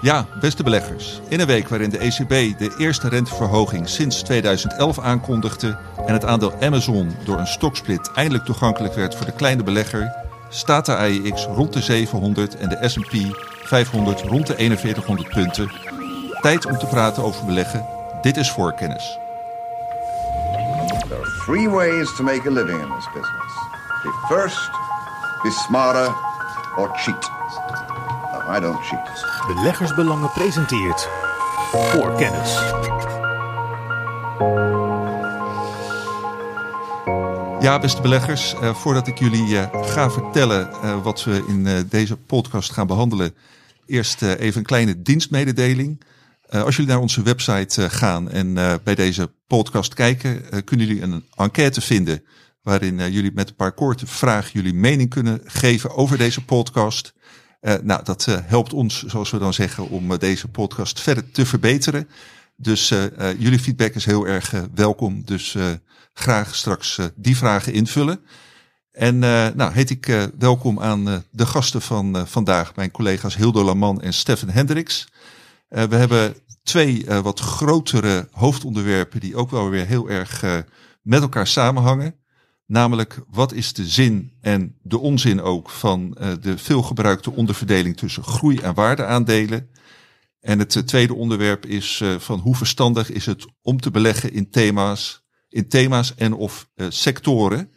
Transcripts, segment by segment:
Ja, beste beleggers. In een week waarin de ECB de eerste renteverhoging sinds 2011 aankondigde en het aandeel Amazon door een stoksplit eindelijk toegankelijk werd voor de kleine belegger, staat de AEX rond de 700 en de S&P 500 rond de 4100 punten. Tijd om te praten over beleggen. Dit is voorkennis. There are three ways to make a living in this business. Be first, be smarter, or cheat. No, I don't cheat. Beleggersbelangen presenteert voor kennis. Ja, beste beleggers, eh, voordat ik jullie eh, ga vertellen eh, wat we in deze podcast gaan behandelen, eerst even een kleine dienstmededeling. Als jullie naar onze website gaan en bij deze podcast kijken, kunnen jullie een enquête vinden waarin jullie met een paar korte vragen jullie mening kunnen geven over deze podcast. Eh, nou, dat eh, helpt ons, zoals we dan zeggen, om eh, deze podcast verder te verbeteren. Dus jullie feedback is heel erg welkom. Dus graag straks die vragen invullen. En nou heet ik welkom aan de gasten van vandaag, mijn collega's Hildo Laman en Stefan Hendricks. We hebben twee wat grotere hoofdonderwerpen die ook wel weer heel erg met elkaar samenhangen. Namelijk, wat is de zin en de onzin ook van eh, de veelgebruikte onderverdeling tussen groei- en waardeaandelen? En het eh, tweede onderwerp is eh, van hoe verstandig is het om te beleggen in thema's, in thema's en of sectoren.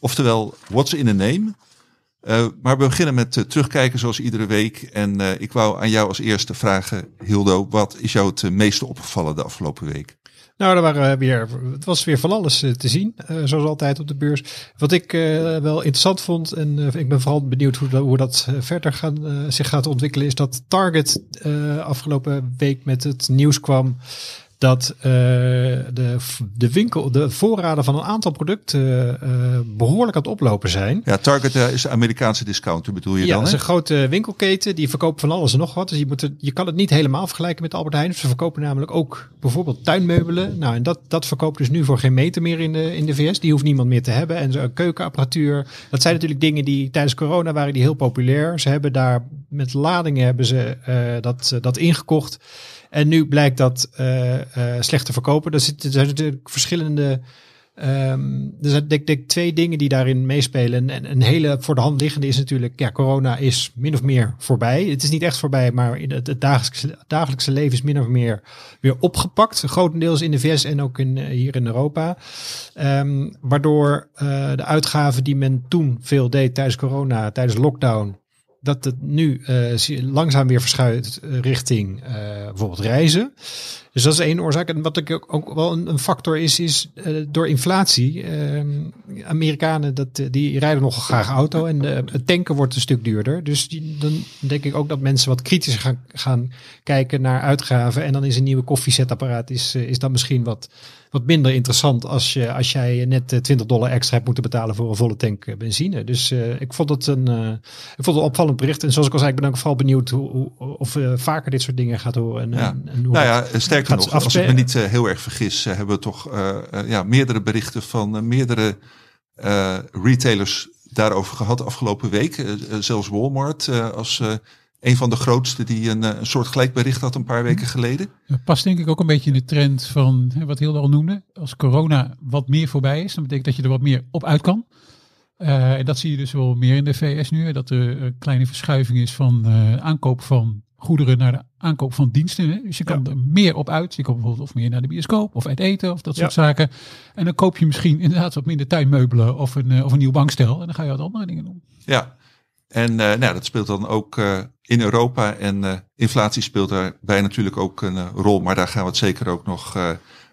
Oftewel, what's in a name? Maar we beginnen met terugkijken zoals iedere week. En ik wou aan jou als eerste vragen, Hildo, wat is jou het meeste opgevallen de afgelopen week? Nou, er waren weer, het was weer van alles eh, te zien, eh, zoals altijd op de beurs. Wat ik eh, wel interessant vond, en ik ben vooral benieuwd hoe, hoe dat verder gaan, zich gaat ontwikkelen, is dat Target afgelopen week met het nieuws kwam dat eh, de, de winkel, de voorraden van een aantal producten eh, behoorlijk aan het oplopen zijn. Ja, Target eh, is de Amerikaanse discounter, bedoel je Ja, dan? dat is een grote winkelketen. Die verkopen van alles en nog wat. Dus je, moet het, je kan het niet helemaal vergelijken met Albert Heijn. Ze verkopen namelijk ook bijvoorbeeld tuinmeubelen. Nou, en dat, dat verkoopt dus nu voor geen meter meer in de, in de VS. Die hoeft niemand meer te hebben. En zo keukenapparatuur. Dat zijn natuurlijk dingen die tijdens corona waren die heel populair. Ze hebben daar met ladingen hebben ze eh, dat, eh, dat ingekocht. En nu blijkt dat eh, eh, slecht te verkopen. Er, zitten, natuurlijk verschillende Ehm, er zijn denk twee dingen die daarin meespelen. En een hele voor de hand liggende is natuurlijk, ja, corona is min of meer voorbij. Het is niet echt voorbij, maar in het, dagelijkse, dagelijkse leven is min of meer weer opgepakt. Grotendeels in de VS en ook in, eh, hier in Europa. Ehm, waardoor de uitgaven die men toen veel deed tijdens corona, tijdens lockdown, dat het nu eh, langzaam weer verschuift eh, richting eh, bijvoorbeeld reizen. Dus dat is één oorzaak. En wat ik ook, wel een, een factor is, is eh, door inflatie. ehm, Amerikanen dat, eh, die rijden nogal graag auto en de, het tanken wordt een stuk duurder. Dus die, dan denk ik ook dat mensen wat kritischer gaan, gaan kijken naar uitgaven. En dan is een nieuwe koffiezetapparaat is, eh, is dan misschien wat, wat minder interessant als, je, als jij net eh, 20 dollar extra hebt moeten betalen voor een volle tank eh, benzine. Dus eh, ik vond het een, eh, ik vond het een opvallend bericht. En zoals ik al zei, ik ben ook vooral benieuwd hoe, hoe, of vaker dit soort dingen gaat horen. En, Ja. en, en hoe Nou ja, sterker nog, als ik me niet eh, heel erg vergis, eh, hebben we toch eh, ja, meerdere berichten van meerdere retailers daarover gehad afgelopen week. Zelfs Walmart als een van de grootste die een, een soort gelijk bericht had een paar weken geleden. Dat past denk ik ook een beetje in de trend van hè, wat Hilde al noemde. Als corona wat meer voorbij is, dan betekent dat je er wat meer op uit kan. En dat zie je dus wel meer in de VS nu. hè, Dat er een kleine verschuiving is van aankoop van goederen naar de aankoop van diensten. Hè. Dus je kan er meer op uit. Je kan bijvoorbeeld of meer naar de bioscoop of uit eten of dat soort zaken. En dan koop je misschien inderdaad wat minder tuinmeubelen of een, eh, of een nieuw bankstel. En dan ga je wat andere dingen doen. Ja, en eh, nou, dat speelt dan ook eh, in Europa. En inflatie speelt daarbij natuurlijk ook een rol. Maar daar gaan we het zeker ook nog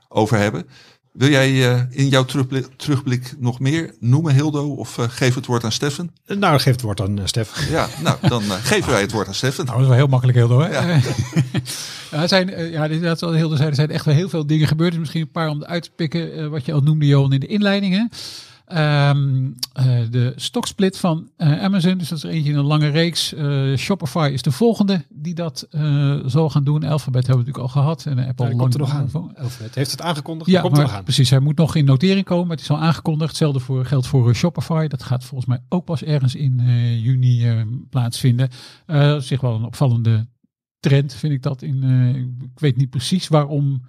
over hebben. Wil jij eh, in jouw terugblik, terugblik nog meer noemen, Hildo? Of eh, geef het woord aan Steffen? Nou, geef het woord aan uh, Stef. Ja, nou, dan uh, geven wij het woord aan Steffen. Nou, dat is wel heel makkelijk, Hildo. Hè? Ja. ja, er zijn, uh, ja, inderdaad, wat Hildo zei, er zijn echt wel heel veel dingen gebeurd. Dus misschien een paar om uit te pikken, uh, wat je al noemde, Johan, in de inleidingen. Um, uh, de stoksplit van uh, Amazon, dus dat is er eentje in een lange reeks. Uh, Shopify is de volgende die dat zal gaan doen. Alphabet hebben we natuurlijk al gehad. En Apple ja, komt er nog aan. Alphabet heeft het aangekondigd. Ja, komt maar, er nog aan. precies. Hij moet nog in notering komen. Het is al aangekondigd. Hetzelfde voor, geldt voor Shopify. Dat gaat volgens mij ook pas ergens in juni plaatsvinden. Uh, zich wel een opvallende trend, vind ik dat. In, eh, ik weet niet precies waarom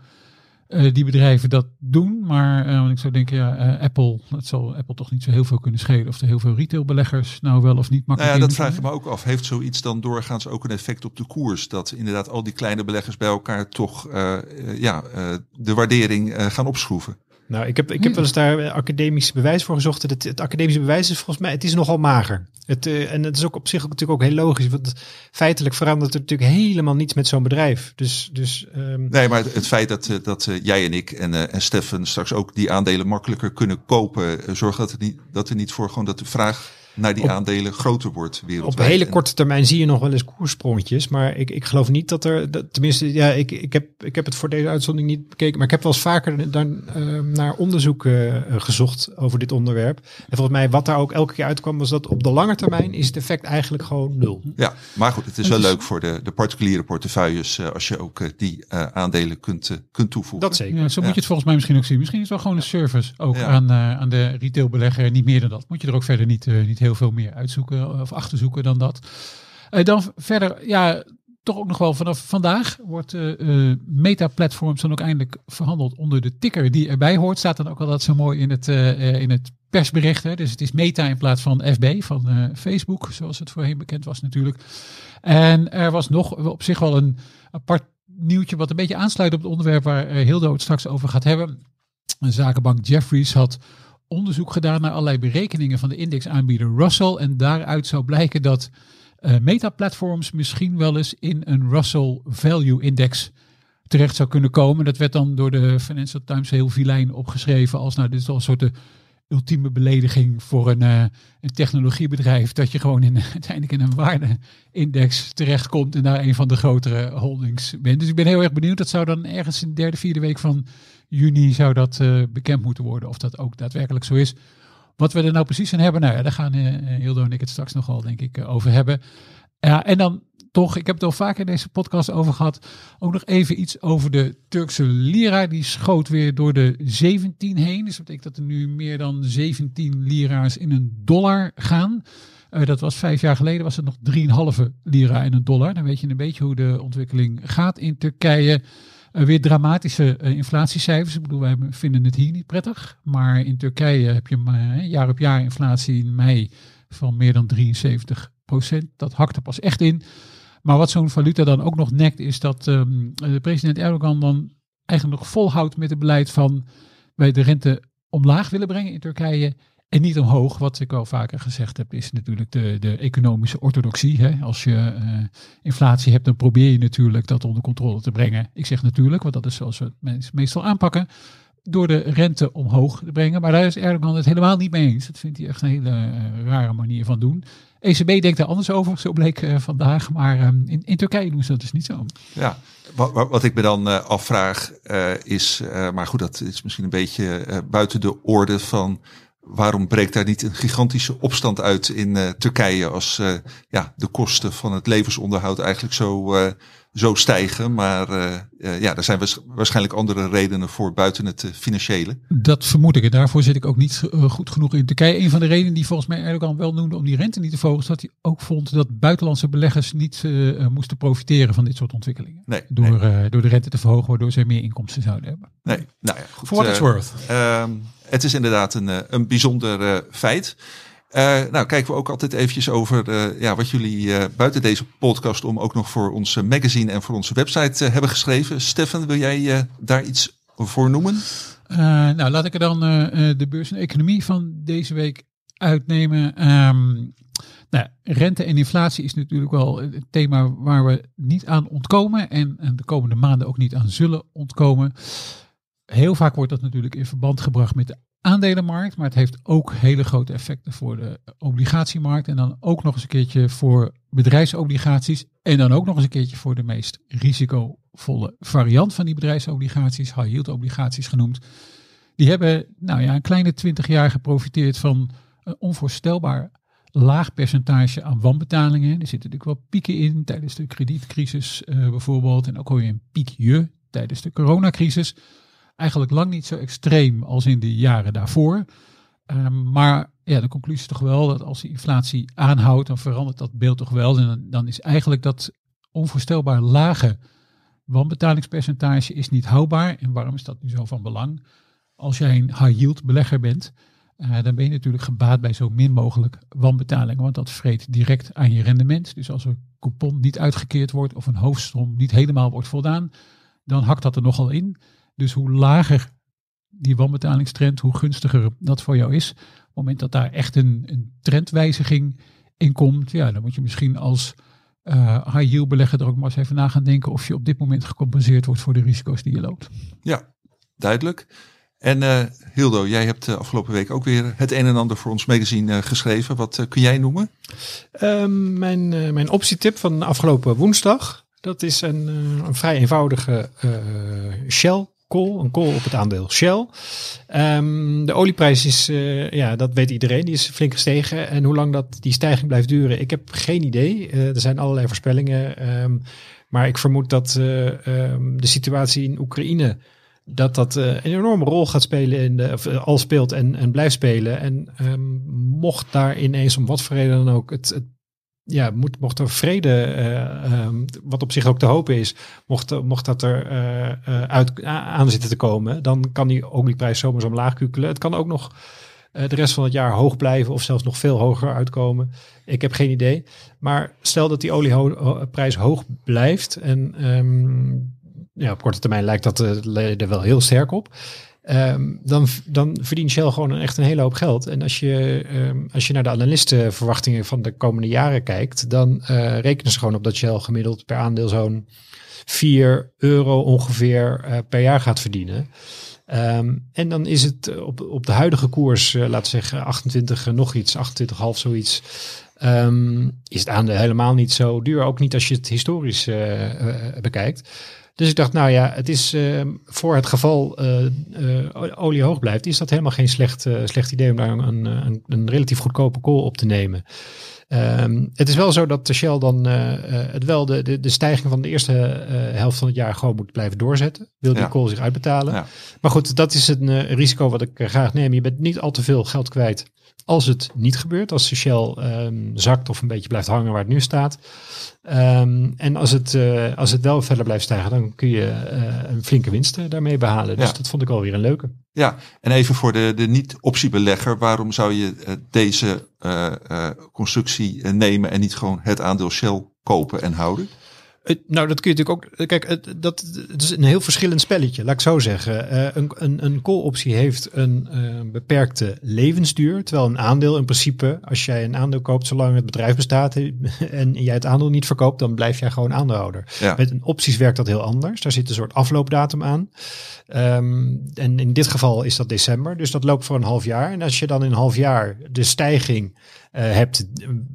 eh, die bedrijven dat doen. Maar uh, ik zou denken, ja, uh, Apple, het zal Apple toch niet zo heel veel kunnen schelen. Of er heel veel retailbeleggers nou wel of niet makkelijk nou ja, dat vraag ik me ook af. Heeft zoiets dan doorgaans ook een effect op de koers? Dat inderdaad al die kleine beleggers bij elkaar toch ja, de waardering gaan opschroeven? Nou, ik heb, ik heb wel eens daar academisch bewijs voor gezocht. Het, het academische bewijs is volgens mij, het is nogal mager. Het, uh, en het is ook op zich ook, natuurlijk ook heel logisch. Want feitelijk verandert er natuurlijk helemaal niets met zo'n bedrijf. Dus, dus, um... Nee, maar het, feit dat, uh, dat uh, jij en ik en, uh, en Stefan straks ook die aandelen makkelijker kunnen kopen, zorgt dat, het niet, dat er niet voor gewoon dat de vraag naar die Op- aandelen groter wordt wereldwijd. Op hele korte termijn zie je nog wel eens koerssprongetjes. Maar ik, ik geloof niet dat er. Dat, tenminste, ja, ik, ik, heb, ik heb het voor deze uitzending niet bekeken. Maar ik heb wel eens vaker dan, eh, naar onderzoek eh, gezocht over dit onderwerp. En volgens mij, wat daar ook elke keer uitkwam, was dat op de lange termijn is het effect eigenlijk gewoon nul. Ja, maar goed, het is wel leuk voor de, de particuliere portefeuilles eh, als je ook eh, die eh, aandelen kunt, kunt toevoegen. Dat zeker. Ja, zo moet Ja. je het volgens mij misschien ook zien. Misschien is het wel gewoon een service ook Ja. aan, eh, aan de retailbelegger. Niet meer dan dat. Moet je er ook verder niet, eh, niet heel veel meer uitzoeken of achterzoeken dan dat. Eh, dan verder, ja, toch ook nog wel vanaf vandaag wordt eh eh, Meta Platforms dan ook eindelijk verhandeld onder de ticker die erbij hoort. Staat dan ook altijd zo mooi in het, eh, eh, in het persbericht. Hè. Dus het is Meta in plaats van FB, van eh, Facebook, zoals het voorheen bekend was natuurlijk. En er was nog op zich wel een apart nieuwtje wat een beetje aansluit op het onderwerp waar eh, Hildo het straks over gaat hebben. Een zakenbank Jeffries had onderzoek gedaan naar allerlei berekeningen van de indexaanbieder Russell. En daaruit zou blijken dat eh Meta-platforms misschien wel eens in een Russell Value Index terecht zou kunnen komen. Dat werd dan door de Financial Times heel vilijn opgeschreven als nou dit is al een soort ultieme belediging voor een, eh, een technologiebedrijf dat je gewoon in, uiteindelijk in een waardeindex terechtkomt en daar een van de grotere holdings bent. Dus ik ben heel erg benieuwd. Dat zou dan ergens in de derde, vierde week van juni zou dat eh, bekend moeten worden of dat ook daadwerkelijk zo is. Wat we er nou precies aan hebben, nou daar gaan eh, Hildo en ik het straks nogal denk ik eh, over hebben. Ja, en dan toch, ik heb het al vaker in deze podcast over gehad, ook nog even iets over de Turkse lira. Die schoot weer door de 17 heen. Dus dat betekent dat er nu meer dan 17 lira's in een dollar gaan. Eh, dat was vijf jaar geleden, was het nog 3,5 lira in een dollar. Dan weet je een beetje hoe de ontwikkeling gaat in Turkije. Eh, weer dramatische eh, inflatiecijfers. Ik bedoel, wij vinden het hier niet prettig. Maar in Turkije heb je eh, jaar op jaar inflatie in mei van meer dan 73 procent. Dat hakt er pas echt in. Maar wat zo'n valuta dan ook nog nekt, is dat ehm, de president Erdogan dan eigenlijk nog volhoudt met het beleid van wij de rente omlaag willen brengen in Turkije. En niet omhoog, wat ik al vaker gezegd heb, is natuurlijk de, de economische orthodoxie. Hè? Als je eh, inflatie hebt, dan probeer je natuurlijk dat onder controle te brengen. Ik zeg natuurlijk, want dat is zoals we het me- meestal aanpakken. Door de rente omhoog te brengen. Maar daar is Erdogan het helemaal niet mee eens. Dat vindt hij echt een hele eh, rare manier van doen. ECB denkt daar anders over, zo bleek eh, vandaag. Maar ehm, in, in Turkije doen ze dat dus niet zo. Ja, wat, wat, ik me dan afvraag is, maar goed, dat is misschien een beetje buiten de orde van waarom breekt daar niet een gigantische opstand uit in eh, Turkije als eh, ja, de kosten van het levensonderhoud eigenlijk zo, eh, zo stijgen. Maar ja, er zijn waars- waarschijnlijk andere redenen voor buiten het financiële. Dat vermoed ik. En daarvoor zit ik ook niet goed genoeg in Turkije. Een van de redenen die volgens mij Erdogan wel noemde om die rente niet te verhogen, is dat hij ook vond dat buitenlandse beleggers niet moesten profiteren van dit soort ontwikkelingen. Nee, Door, nee, door de rente te verhogen, waardoor zij meer inkomsten zouden hebben. nee. Nou ja, goed, For what it's worth. Ehm, het is inderdaad een, eh, een bijzonder eh, feit. Eh, nou, kijken we ook altijd eventjes over ja, wat jullie buiten deze podcast om ook nog voor onze magazine en voor onze website hebben geschreven. Stefan, wil jij daar iets voor noemen? Nou, laat ik er dan de beurs en economie van deze week uitnemen. Ehm, nou, rente en inflatie is natuurlijk wel het thema waar we niet aan ontkomen en, en de komende maanden ook niet aan zullen ontkomen. Heel vaak wordt dat natuurlijk in verband gebracht met de aandelenmarkt, maar het heeft ook hele grote effecten voor de obligatiemarkt en dan ook nog eens een keertje voor bedrijfsobligaties en dan ook nog eens een keertje voor de meest risicovolle variant van die bedrijfsobligaties, high yield obligaties genoemd. Die hebben nou ja, een kleine 20 jaar geprofiteerd van een onvoorstelbaar laag percentage aan wanbetalingen. Er zitten natuurlijk wel pieken in tijdens de kredietcrisis eh, bijvoorbeeld. En ook al een piekje tijdens de coronacrisis. Eigenlijk lang niet zo extreem als in de jaren daarvoor. Ehm, maar ja, de conclusie is toch wel dat als die inflatie aanhoudt, dan verandert dat beeld toch wel. En dan, is eigenlijk dat onvoorstelbaar lage wanbetalingspercentage is niet houdbaar. En waarom is dat nu zo van belang? Als jij een high yield belegger bent, uh, dan ben je natuurlijk gebaat bij zo min mogelijk wanbetalingen. Want dat vreet direct aan je rendement. Dus als een coupon niet uitgekeerd wordt of een hoofdstrom niet helemaal wordt voldaan, dan hakt dat er nogal in. Dus hoe lager die wanbetalingstrend, hoe gunstiger dat voor jou is. Op het moment dat daar echt een, een trendwijziging in komt, ja, dan moet je misschien als uh, high yield belegger er ook maar eens even na gaan denken of je op dit moment gecompenseerd wordt voor de risico's die je loopt. Ja, duidelijk. En uh, Hildo, jij hebt uh, afgelopen week ook weer het een en ander voor ons magazine geschreven. Wat kun jij noemen? Um, mijn, mijn optietip van afgelopen woensdag. Dat is een, een vrij eenvoudige Shell call, een call op het aandeel Shell. Um, de olieprijs is, uh, ja, dat weet iedereen, die is flink gestegen. En hoe lang dat die stijging blijft duren, ik heb geen idee. Uh, er zijn allerlei voorspellingen. Um, maar ik vermoed dat uh, um, de situatie in Oekraïne dat dat een enorme rol gaat spelen in de, of al speelt en, en blijft spelen. En mocht daar ineens om wat voor reden dan ook het ja, moet, mocht er vrede, uh, wat op zich ook te hopen is, mocht, mocht dat er uh, uh, uit, aan zitten te komen, dan kan die olieprijs zomaar zo omlaag kukelen. Het kan ook nog de rest van het jaar hoog blijven of zelfs nog veel hoger uitkomen. Ik heb geen idee. Maar stel dat die olieprijs ho hoog blijft en um, ja, op korte termijn lijkt dat er wel heel sterk op. Um, dan, dan verdient Shell gewoon echt een hele hoop geld. En als je, um, als je naar de analistenverwachtingen van de komende jaren kijkt, dan uh, rekenen ze gewoon op dat Shell gemiddeld per aandeel zo'n 4 euro ongeveer uh, per jaar gaat verdienen. Um, en dan is het op, op de huidige koers, laten we zeggen 28 nog iets, 28,5 zoiets. is het aandeel helemaal niet zo duur. Ook niet als je het historisch bekijkt. Dus ik dacht, nou ja, het is uh, voor het geval uh, uh, olie hoog blijft, is dat helemaal geen slecht, slecht idee om daar een, een, een, relatief goedkope kool op te nemen. Um, het is wel zo dat de Shell dan het wel de, de, de, stijging van de eerste helft van het jaar gewoon moet blijven doorzetten. Wil die ja. kool zich uitbetalen. Ja. Maar goed, dat is een risico wat ik graag neem. Je bent niet al te veel geld kwijt als het niet gebeurt, als de Shell um, zakt of een beetje blijft hangen waar het nu staat. Um, en als het, uh, als het wel verder blijft stijgen, dan kun je uh, een flinke winst uh, daarmee behalen. Dus ja. dat vond ik alweer een leuke. Ja, en even voor de, de niet-optiebelegger, waarom zou je deze constructie nemen en niet gewoon het aandeel Shell kopen en houden? Nou, dat kun je natuurlijk ook. Kijk, het, dat, het is een heel verschillend spelletje, laat ik zo zeggen. Uh, een, een, een call-optie heeft een uh, beperkte levensduur. Terwijl een aandeel in principe, als jij een aandeel koopt, zolang het bedrijf bestaat en jij het aandeel niet verkoopt, dan blijf jij gewoon aandeelhouder. Ja. Met een opties werkt dat heel anders. Daar zit een soort afloopdatum aan. Um, en in dit geval is dat december, dus dat loopt voor een half jaar. En als je dan in een half jaar de stijging hebt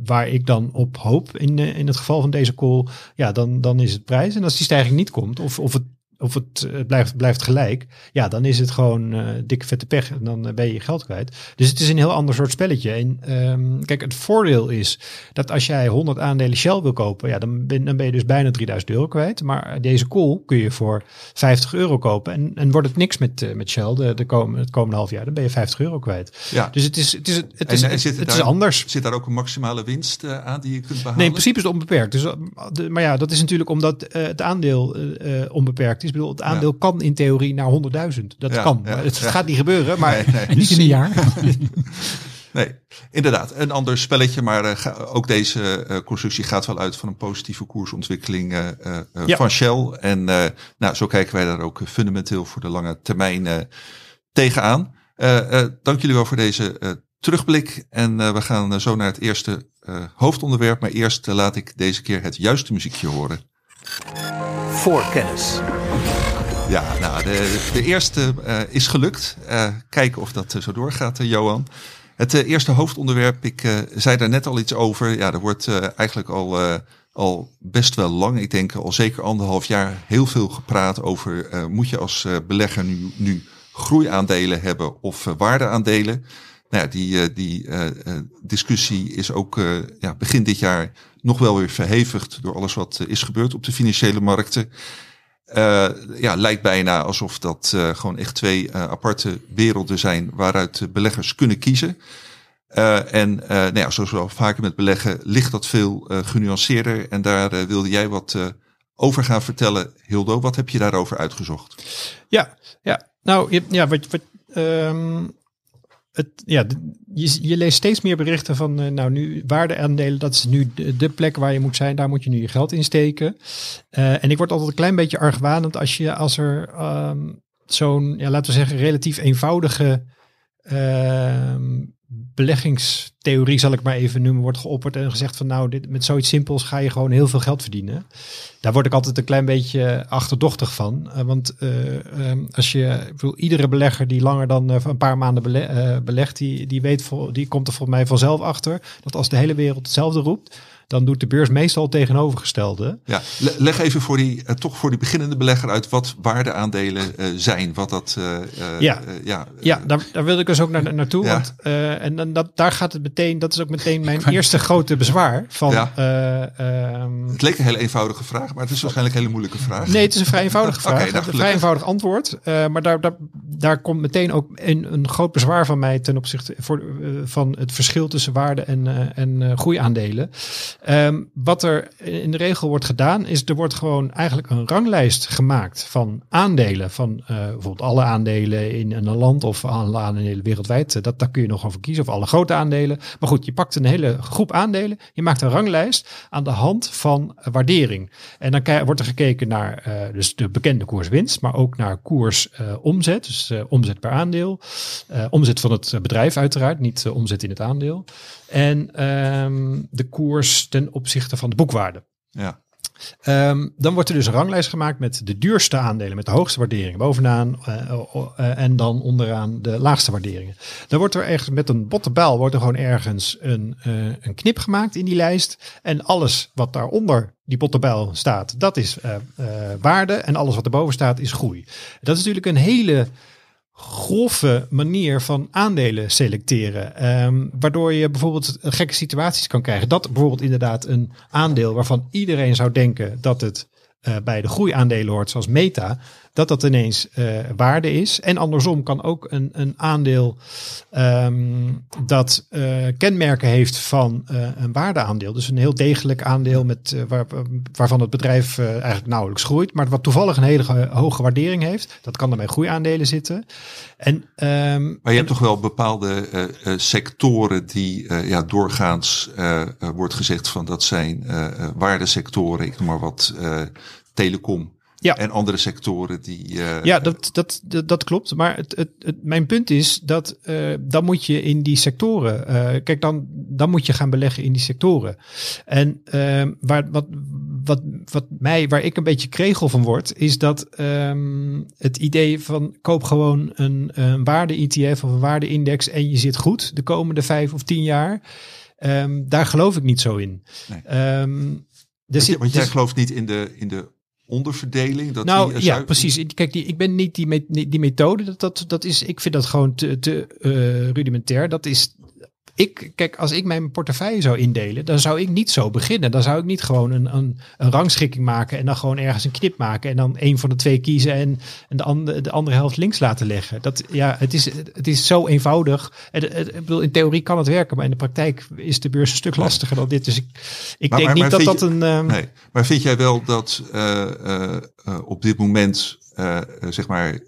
waar ik dan op hoop in, in het geval van deze call, ja, dan, dan is het prijs. En als die stijging niet komt, of, of het of het, het, blijft, blijft gelijk, ja, dan is het gewoon uh, dikke vette pech en dan uh, ben je je geld kwijt. Dus het is een heel ander soort spelletje. En um, kijk, het voordeel is dat als jij 100 aandelen Shell wil kopen, ja, dan ben, dan ben je dus bijna 3000 euro kwijt. Maar deze call kun je voor 50 euro kopen. En, en wordt het niks met, met Shell de, de komende, het komende half jaar, dan ben je 50 euro kwijt. Ja. Dus het is, het is, het is, en, het, het daar, is anders. Zit daar ook een maximale winst aan die je kunt behalen? Nee, in principe is het onbeperkt. Dus, de, maar ja, dat is natuurlijk omdat het aandeel onbeperkt is. Ik bedoel, het aandeel ja. kan in theorie naar 100.000. Dat ja, kan. Ja, het gaat niet gebeuren. Maar nee, nee. niet in een jaar. nee, inderdaad. Een ander spelletje. Maar uh, ook deze uh, constructie gaat wel uit van een positieve koersontwikkeling uh, van Shell. En nou, zo kijken wij daar ook fundamenteel voor de lange termijn tegenaan. dank jullie wel voor deze terugblik. En we gaan zo naar het eerste hoofdonderwerp. Maar eerst laat ik deze keer het juiste muziekje horen. Voorkennis. Ja, nou, de, de eerste uh, is gelukt. Uh, kijken of dat uh, zo doorgaat, Johan. Het eerste hoofdonderwerp, ik zei daar net al iets over. Ja, er wordt eigenlijk al, al best wel lang, ik denk al zeker anderhalf jaar, heel veel gepraat over moet je als belegger nu, nu groeiaandelen hebben of waardeaandelen. Nou ja, die, die discussie is ook ja, begin dit jaar nog wel weer verhevigd door alles wat is gebeurd op de financiële markten. Uh, ja, lijkt bijna alsof dat uh, gewoon echt twee uh, aparte werelden zijn waaruit beleggers kunnen kiezen. En nou ja, zoals wel vaker met beleggen ligt dat veel genuanceerder. En daar wilde jij wat over gaan vertellen, Hildo. Wat heb je daarover uitgezocht? Ja, ja. Nou, ja, wat, wat, ehm, het, ja, je, je leest steeds meer berichten van, eh, nou nu waardeaandelen, dat is nu de, de plek waar je moet zijn, daar moet je nu je geld in steken. Eh, en ik word altijd een klein beetje argwanend als je, als er ehm, zo'n, ja, laten we zeggen, relatief eenvoudige ehm, beleggingstheorie, zal ik maar even noemen, wordt geopperd en gezegd van nou, dit, met zoiets simpels ga je gewoon heel veel geld verdienen. Daar word ik altijd een klein beetje achterdochtig van. Eh, want eh, ehm, als je, ik bedoel, iedere belegger die langer dan eh, een paar maanden bele- belegt, die, die, weet die komt er volgens mij vanzelf achter dat als de hele wereld hetzelfde roept, dan doet de beurs meestal het tegenovergestelde. Ja, le- leg even voor die, eh, toch voor die beginnende belegger uit wat waardeaandelen eh, zijn. Wat dat, eh, Ja. ja, Ja, daar, daar wil ik dus ook naar, naartoe. Ja. Want, en dan, dat, daar gaat het meteen, dat is ook meteen mijn eerste grote bezwaar. Van, Ja. eh, ehm, Het leek een hele eenvoudige vraag, maar het is waarschijnlijk een hele moeilijke vraag. Nee, het is een vrij eenvoudige vraag. Oké, een nou, vrij eenvoudig antwoord. Maar daar, daar, daar komt meteen ook een, een groot bezwaar van mij ten opzichte voor, van het verschil tussen waarde en, en groeiaandelen. Ehm, wat er in de regel wordt gedaan, is er wordt gewoon eigenlijk een ranglijst gemaakt van aandelen. Van eh, bijvoorbeeld alle aandelen in een land of alle aandelen wereldwijd. Eh, Dat, daar kun je nog over kiezen. Of alle grote aandelen. Maar goed, je pakt een hele groep aandelen. Je maakt een ranglijst aan de hand van waardering. En dan wordt er gekeken naar eh, dus de bekende koers-winst, maar ook naar koers-omzet. dus eh, omzet per aandeel. Omzet van het bedrijf uiteraard, niet omzet in het aandeel. En ehm, de koers ten opzichte van de boekwaarde. Ja. Ehm, dan wordt er dus een ranglijst gemaakt met de duurste aandelen, met de hoogste waarderingen bovenaan eh, eh, en dan onderaan de laagste waarderingen. Dan wordt er ergens met een botte bijl wordt er gewoon ergens een, eh, een knip gemaakt in die lijst en alles wat daaronder die botte bijl staat, dat is waarde en alles wat erboven staat is groei. Dat is natuurlijk een hele grove manier van aandelen selecteren. Ehm, waardoor je bijvoorbeeld gekke situaties kan krijgen. Dat bijvoorbeeld inderdaad een aandeel waarvan iedereen zou denken dat het eh, bij de groeiaandelen hoort, zoals Meta, dat dat ineens eh, waarde is. En andersom kan ook een, een aandeel ehm, dat eh, kenmerken heeft van eh, een waardeaandeel. Dus een heel degelijk aandeel met, waar, waarvan het bedrijf eigenlijk nauwelijks groeit, maar wat toevallig een hele ge- hoge waardering heeft. Dat kan dan bij groeiaandelen zitten. En, ehm, Maar je hebt toch wel bepaalde sectoren die ja, doorgaans wordt gezegd van dat zijn waardesectoren. Ik noem maar wat telecom. Ja. En andere sectoren die. eh, Ja, dat, dat, dat, dat klopt. Maar het, het, het, mijn punt is dat eh, dan moet je in die sectoren. eh, kijk, dan, dan moet je gaan beleggen in die sectoren. En ehm, waar, wat, wat, wat mij, waar ik een beetje kregel van word, is dat ehm, het idee van koop gewoon een, een waarde-ETF of een waarde-index en je zit goed de komende vijf of tien jaar. Ehm, daar geloof ik niet zo in. Nee. Ehm, er want, je- want jij dus- gelooft niet in de, in de onderverdeling. Dat nou die, eh, ja, precies. Kijk, die, ik ben niet die, me- die die methode. Dat, dat, dat is, ik vind dat gewoon te, te eh, rudimentair. Dat is. Ik, kijk, als ik mijn portefeuille zou indelen, dan zou ik niet zo beginnen. Dan zou ik niet gewoon een, een, een rangschikking maken en dan gewoon ergens een knip maken en dan een van de twee kiezen en, en de, andere, de andere helft links laten leggen. Dat, ja, het, is, het is zo eenvoudig. En, het- ik bedoel, in theorie kan het werken, maar in de praktijk is de beurs een stuk lastiger dan dit. Dus ik, ik Maar- denk maar- niet maar dat dat je- een. ehm, Nee, maar vind jij wel dat eh, eh, op dit moment, eh, zeg maar,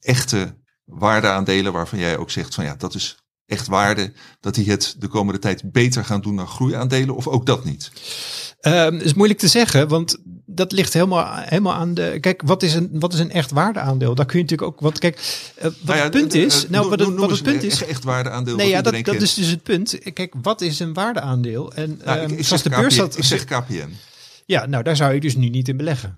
echte waardeaandelen waarvan jij ook zegt van ja, dat is echt waarde, dat die het de komende tijd beter gaan doen dan groeiaandelen of ook dat niet? Ehm, is moeilijk te zeggen, want dat ligt helemaal, helemaal aan de. Kijk, wat is een, wat is een echt waardeaandeel? Daar kun je natuurlijk ook. Want kijk, eh, wat Nou ja, het punt de- is. eh, nou, wat het, wat het punt is. echt waardeaandeel Nee, ja, dat, dat kent. is dus het punt. Kijk, wat is een waardeaandeel? En Nou, ehm, ik, ik, zoals de beurs dat. ik zeg KPN. Ja, nou, daar zou je dus nu niet in beleggen.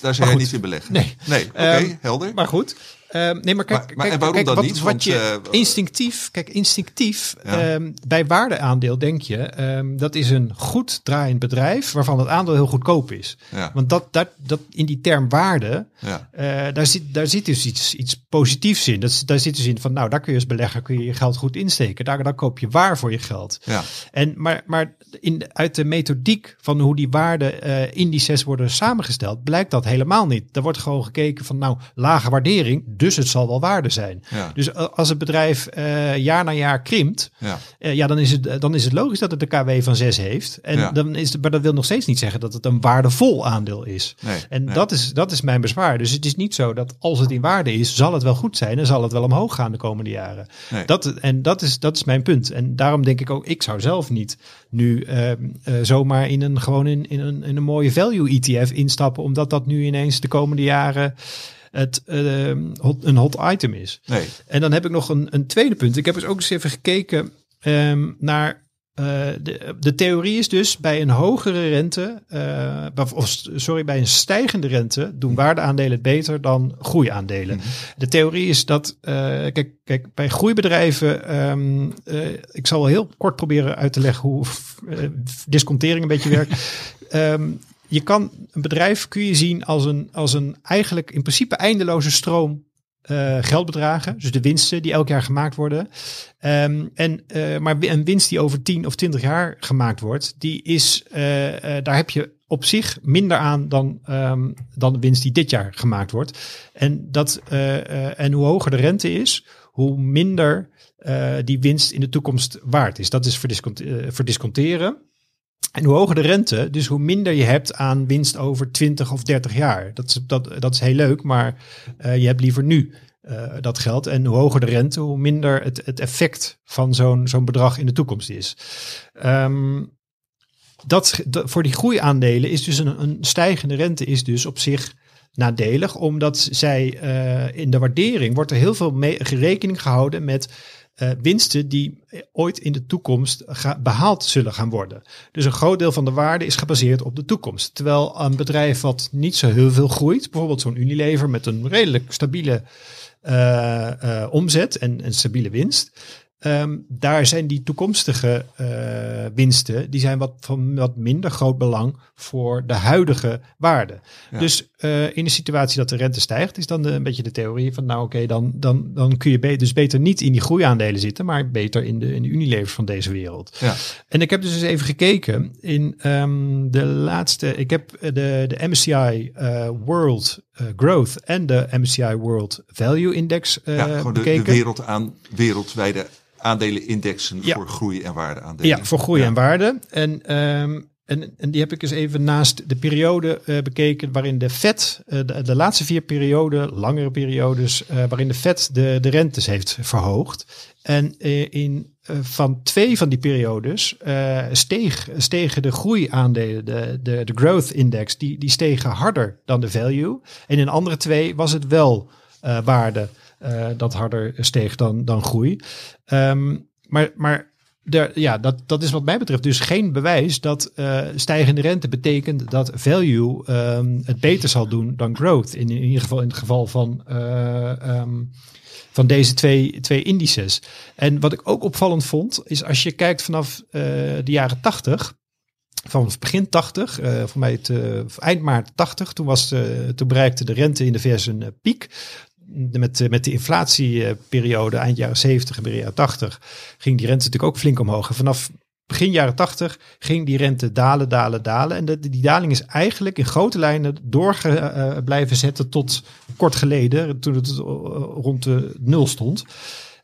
Daar zou goed. niet in beleggen. Nee. nee oké, Ehm, helder. Maar goed. Ehm, nee, maar kijk, Maar- maar kijk, kijk, dan wat, niet? wat Want, je eh, instinctief, kijk, instinctief Ja. ehm, bij waardeaandeel denk je, ehm, dat is een goed draaiend bedrijf waarvan het aandeel heel goedkoop is. ja, Want dat, dat, dat in die term waarde, ja. eh, daar, zit, daar zit dus iets, iets positiefs in. Dat, daar zit dus in van, nou, daar kun je als belegger kun je je geld goed insteken. Daar, daar koop je waar voor je geld. ja. En, maar maar in, uit de methodiek van hoe die waarden eh indices worden samengesteld, blijkt dat helemaal niet. Er wordt gewoon gekeken van, nou, lage waardering, dus het zal wel waarde zijn. Ja. Dus eh, als het bedrijf eh, jaar na jaar krimpt, Ja. eh, ja, dan, is het, dan is het logisch dat het de KW van 6 heeft. En Ja. dan is het, maar dat wil nog steeds niet zeggen dat het een waardevol aandeel is. Nee, En nee. dat, is, dat is mijn bezwaar. Dus het is niet zo dat als het in waarde is, zal het wel goed zijn en zal het wel omhoog gaan de komende jaren. Nee. Dat, en dat is, dat is mijn punt. En daarom denk ik ook, ik zou zelf niet nu ehm, eh, zomaar in een, gewoon in, in, een, in een mooie value ETF instappen, omdat dat nu ineens de komende jaren het, hot, een hot item is. Nee. En dan heb ik nog een, een tweede punt. Ik heb eens ook eens even gekeken ehm, naar. eh, de, de theorie is dus bij een hogere rente, eh, of sorry, bij een stijgende rente doen waardeaandelen het beter dan groeiaandelen. De theorie is dat, eh, kijk, kijk, bij groeibedrijven, ehm, eh, ik zal wel heel kort proberen uit te leggen hoe discontering een beetje werkt. je kan een bedrijf kun je zien als een, als een eigenlijk in principe eindeloze stroom eh, geldbedragen. Dus de winsten die elk jaar gemaakt worden. Ehm, en, eh, maar een winst die over 10 of 20 jaar gemaakt wordt, die is, eh, daar heb je op zich minder aan dan, ehm, dan de winst die dit jaar gemaakt wordt. En, dat, en hoe hoger de rente is, hoe minder die winst in de toekomst waard is. Dat is eh, verdisconteren. En hoe hoger de rente, dus hoe minder je hebt aan winst over 20 of 30 jaar. Dat is, dat, dat is heel leuk, maar eh, je hebt liever nu eh, dat geld. En hoe hoger de rente, hoe minder het, het effect van zo'n zo'n bedrag in de toekomst is. Ehm, dat, voor die groeiaandelen is dus een, een stijgende rente is dus op zich nadelig, omdat zij eh, in de waardering wordt er heel veel mee, rekening gehouden met eh, winsten die ooit in de toekomst behaald zullen gaan worden. Dus een groot deel van de waarde is gebaseerd op de toekomst. Terwijl een bedrijf wat niet zo heel veel groeit, bijvoorbeeld zo'n Unilever met een redelijk stabiele eh, eh, omzet en een stabiele winst. Ehm, daar zijn die toekomstige eh, winsten, die zijn wat van wat minder groot belang voor de huidige waarde. Ja. Dus eh, in de situatie dat de rente stijgt, is dan de- een beetje de theorie van nou oké, dan, dan, dan kun je be- dus beter niet in die groeiaandelen zitten, maar beter in de, in de Unilevers van deze wereld. Ja. En ik heb dus eens even gekeken in ehm, de laatste. Ik heb de, de MSCI eh, World eh, Growth en de MSCI World Value Index eh, ja, gewoon de, de bekeken. wereld aan, wereldwijde aandelenindexen Ja. voor groei- en waardeaandelen. Ja, voor groei Ja. en waarde. En, ehm, en, en die heb ik eens even naast de periode eh, bekeken waarin de Fed, eh, de, de laatste vier perioden, langere periodes, eh, waarin de Fed de, de rentes heeft verhoogd. En in, van twee van die periodes steeg, stegen de groeiaandelen, de, de, de growth index, die, die stegen harder dan de value. En in de andere twee was het wel waarde eh, dat harder steeg dan, dan groei. Ehm, maar, maar de, ja, dat, dat is wat mij betreft dus geen bewijs dat eh, stijgende rente betekent dat value ehm, het beter zal doen dan growth. In, in ieder geval in het geval van, eh, ehm, van deze twee, twee indices. En wat ik ook opvallend vond, is als je kijkt vanaf de jaren 80, vanaf begin 80, eh voor mij het, eind maart 80, toen, was, toen bereikte de rente in de VS een piek. Met, eh, met de inflatieperiode eind jaren 70 en begin jaren 80 ging die rente natuurlijk ook flink omhoog. En vanaf begin jaren 80 ging die rente dalen, dalen, dalen. En de, die daling is eigenlijk in grote lijnen door eh, blijven zetten tot kort geleden, toen het eh, rond de nul stond.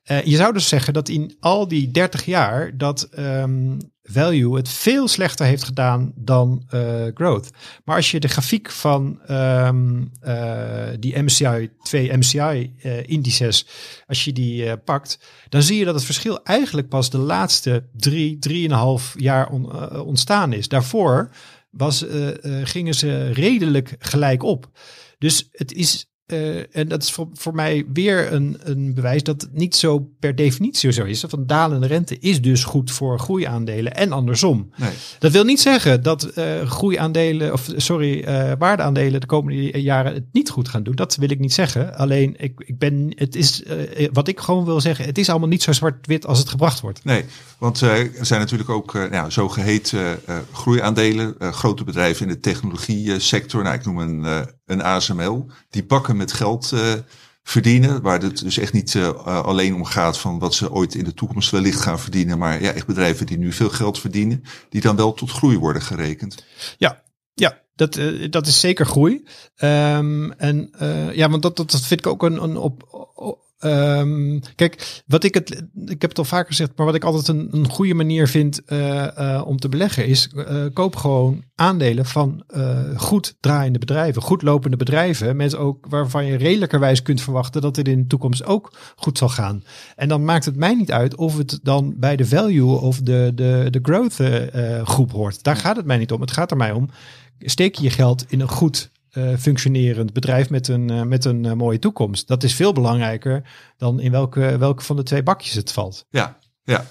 Eh, je zou dus zeggen dat in al die 30 jaar dat ehm, value het veel slechter heeft gedaan dan eh, growth. Maar als je de grafiek van ehm, eh, die MSCI, twee MSCI-indices, als je die pakt, dan zie je dat het verschil eigenlijk pas de laatste drie, drieënhalf jaar on- ontstaan is. Daarvoor was, gingen ze redelijk gelijk op. Dus het is eh, en dat is voor, voor mij weer een, een bewijs dat het niet zo per definitie zo is. Van dalende rente is dus goed voor groeiaandelen en andersom. Nee. Dat wil niet zeggen dat eh groeiaandelen, of sorry, eh waardeaandelen de komende jaren het niet goed gaan doen. Dat wil ik niet zeggen. Alleen ik, ik ben, het is, wat ik gewoon wil zeggen, het is allemaal niet zo zwart-wit als het gebracht wordt. Nee, want er zijn natuurlijk ook nou, zogeheten eh, groeiaandelen, grote bedrijven in de technologie sector. Nou, ik noem een, een ASML. Die bakken met geld eh, verdienen, waar het dus echt niet eh, alleen om gaat van wat ze ooit in de toekomst wellicht gaan verdienen, maar ja, echt bedrijven die nu veel geld verdienen, die dan wel tot groei worden gerekend. Ja, ja. dat, eh, dat is zeker groei. Ehm, en ja, want dat, dat, dat vind ik ook een, een op. ehm, kijk, wat ik het, ik heb het al vaker gezegd, maar wat ik altijd een, een goede manier vind eh, eh, om te beleggen is eh, koop gewoon aandelen van goed draaiende bedrijven, goed lopende bedrijven, met ook waarvan je redelijkerwijs kunt verwachten dat het in de toekomst ook goed zal gaan. En dan maakt het mij niet uit of het dan bij de value of de, de, de growth groep hoort. Daar gaat het mij niet om. Het gaat er mij om steek je je geld in een goed functionerend bedrijf met een, eh, met een eh, mooie toekomst. Dat is veel belangrijker dan in welke, welke van de twee bakjes het valt. Ja, ja.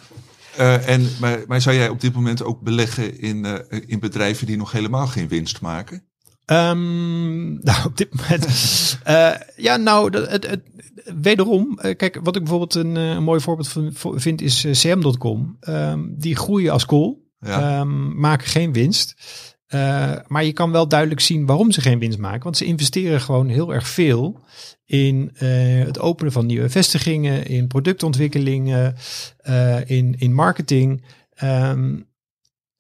Eh, en, maar, maar zou jij op dit moment ook beleggen in, eh, in bedrijven die nog helemaal geen winst maken? Ehm, nou, op dit moment. eh, ja, nou, het, het, wederom. eh, kijk, wat ik bijvoorbeeld een, eh, een mooi voorbeeld van, vind is eh, cm.com. Ehm, die groeien als kool. Ja. Ehm, maken geen winst. Eh, maar je kan wel duidelijk zien waarom ze geen winst maken. Want ze investeren gewoon heel erg veel in eh, het openen van nieuwe vestigingen, in productontwikkelingen, eh, in, in marketing. Ehm,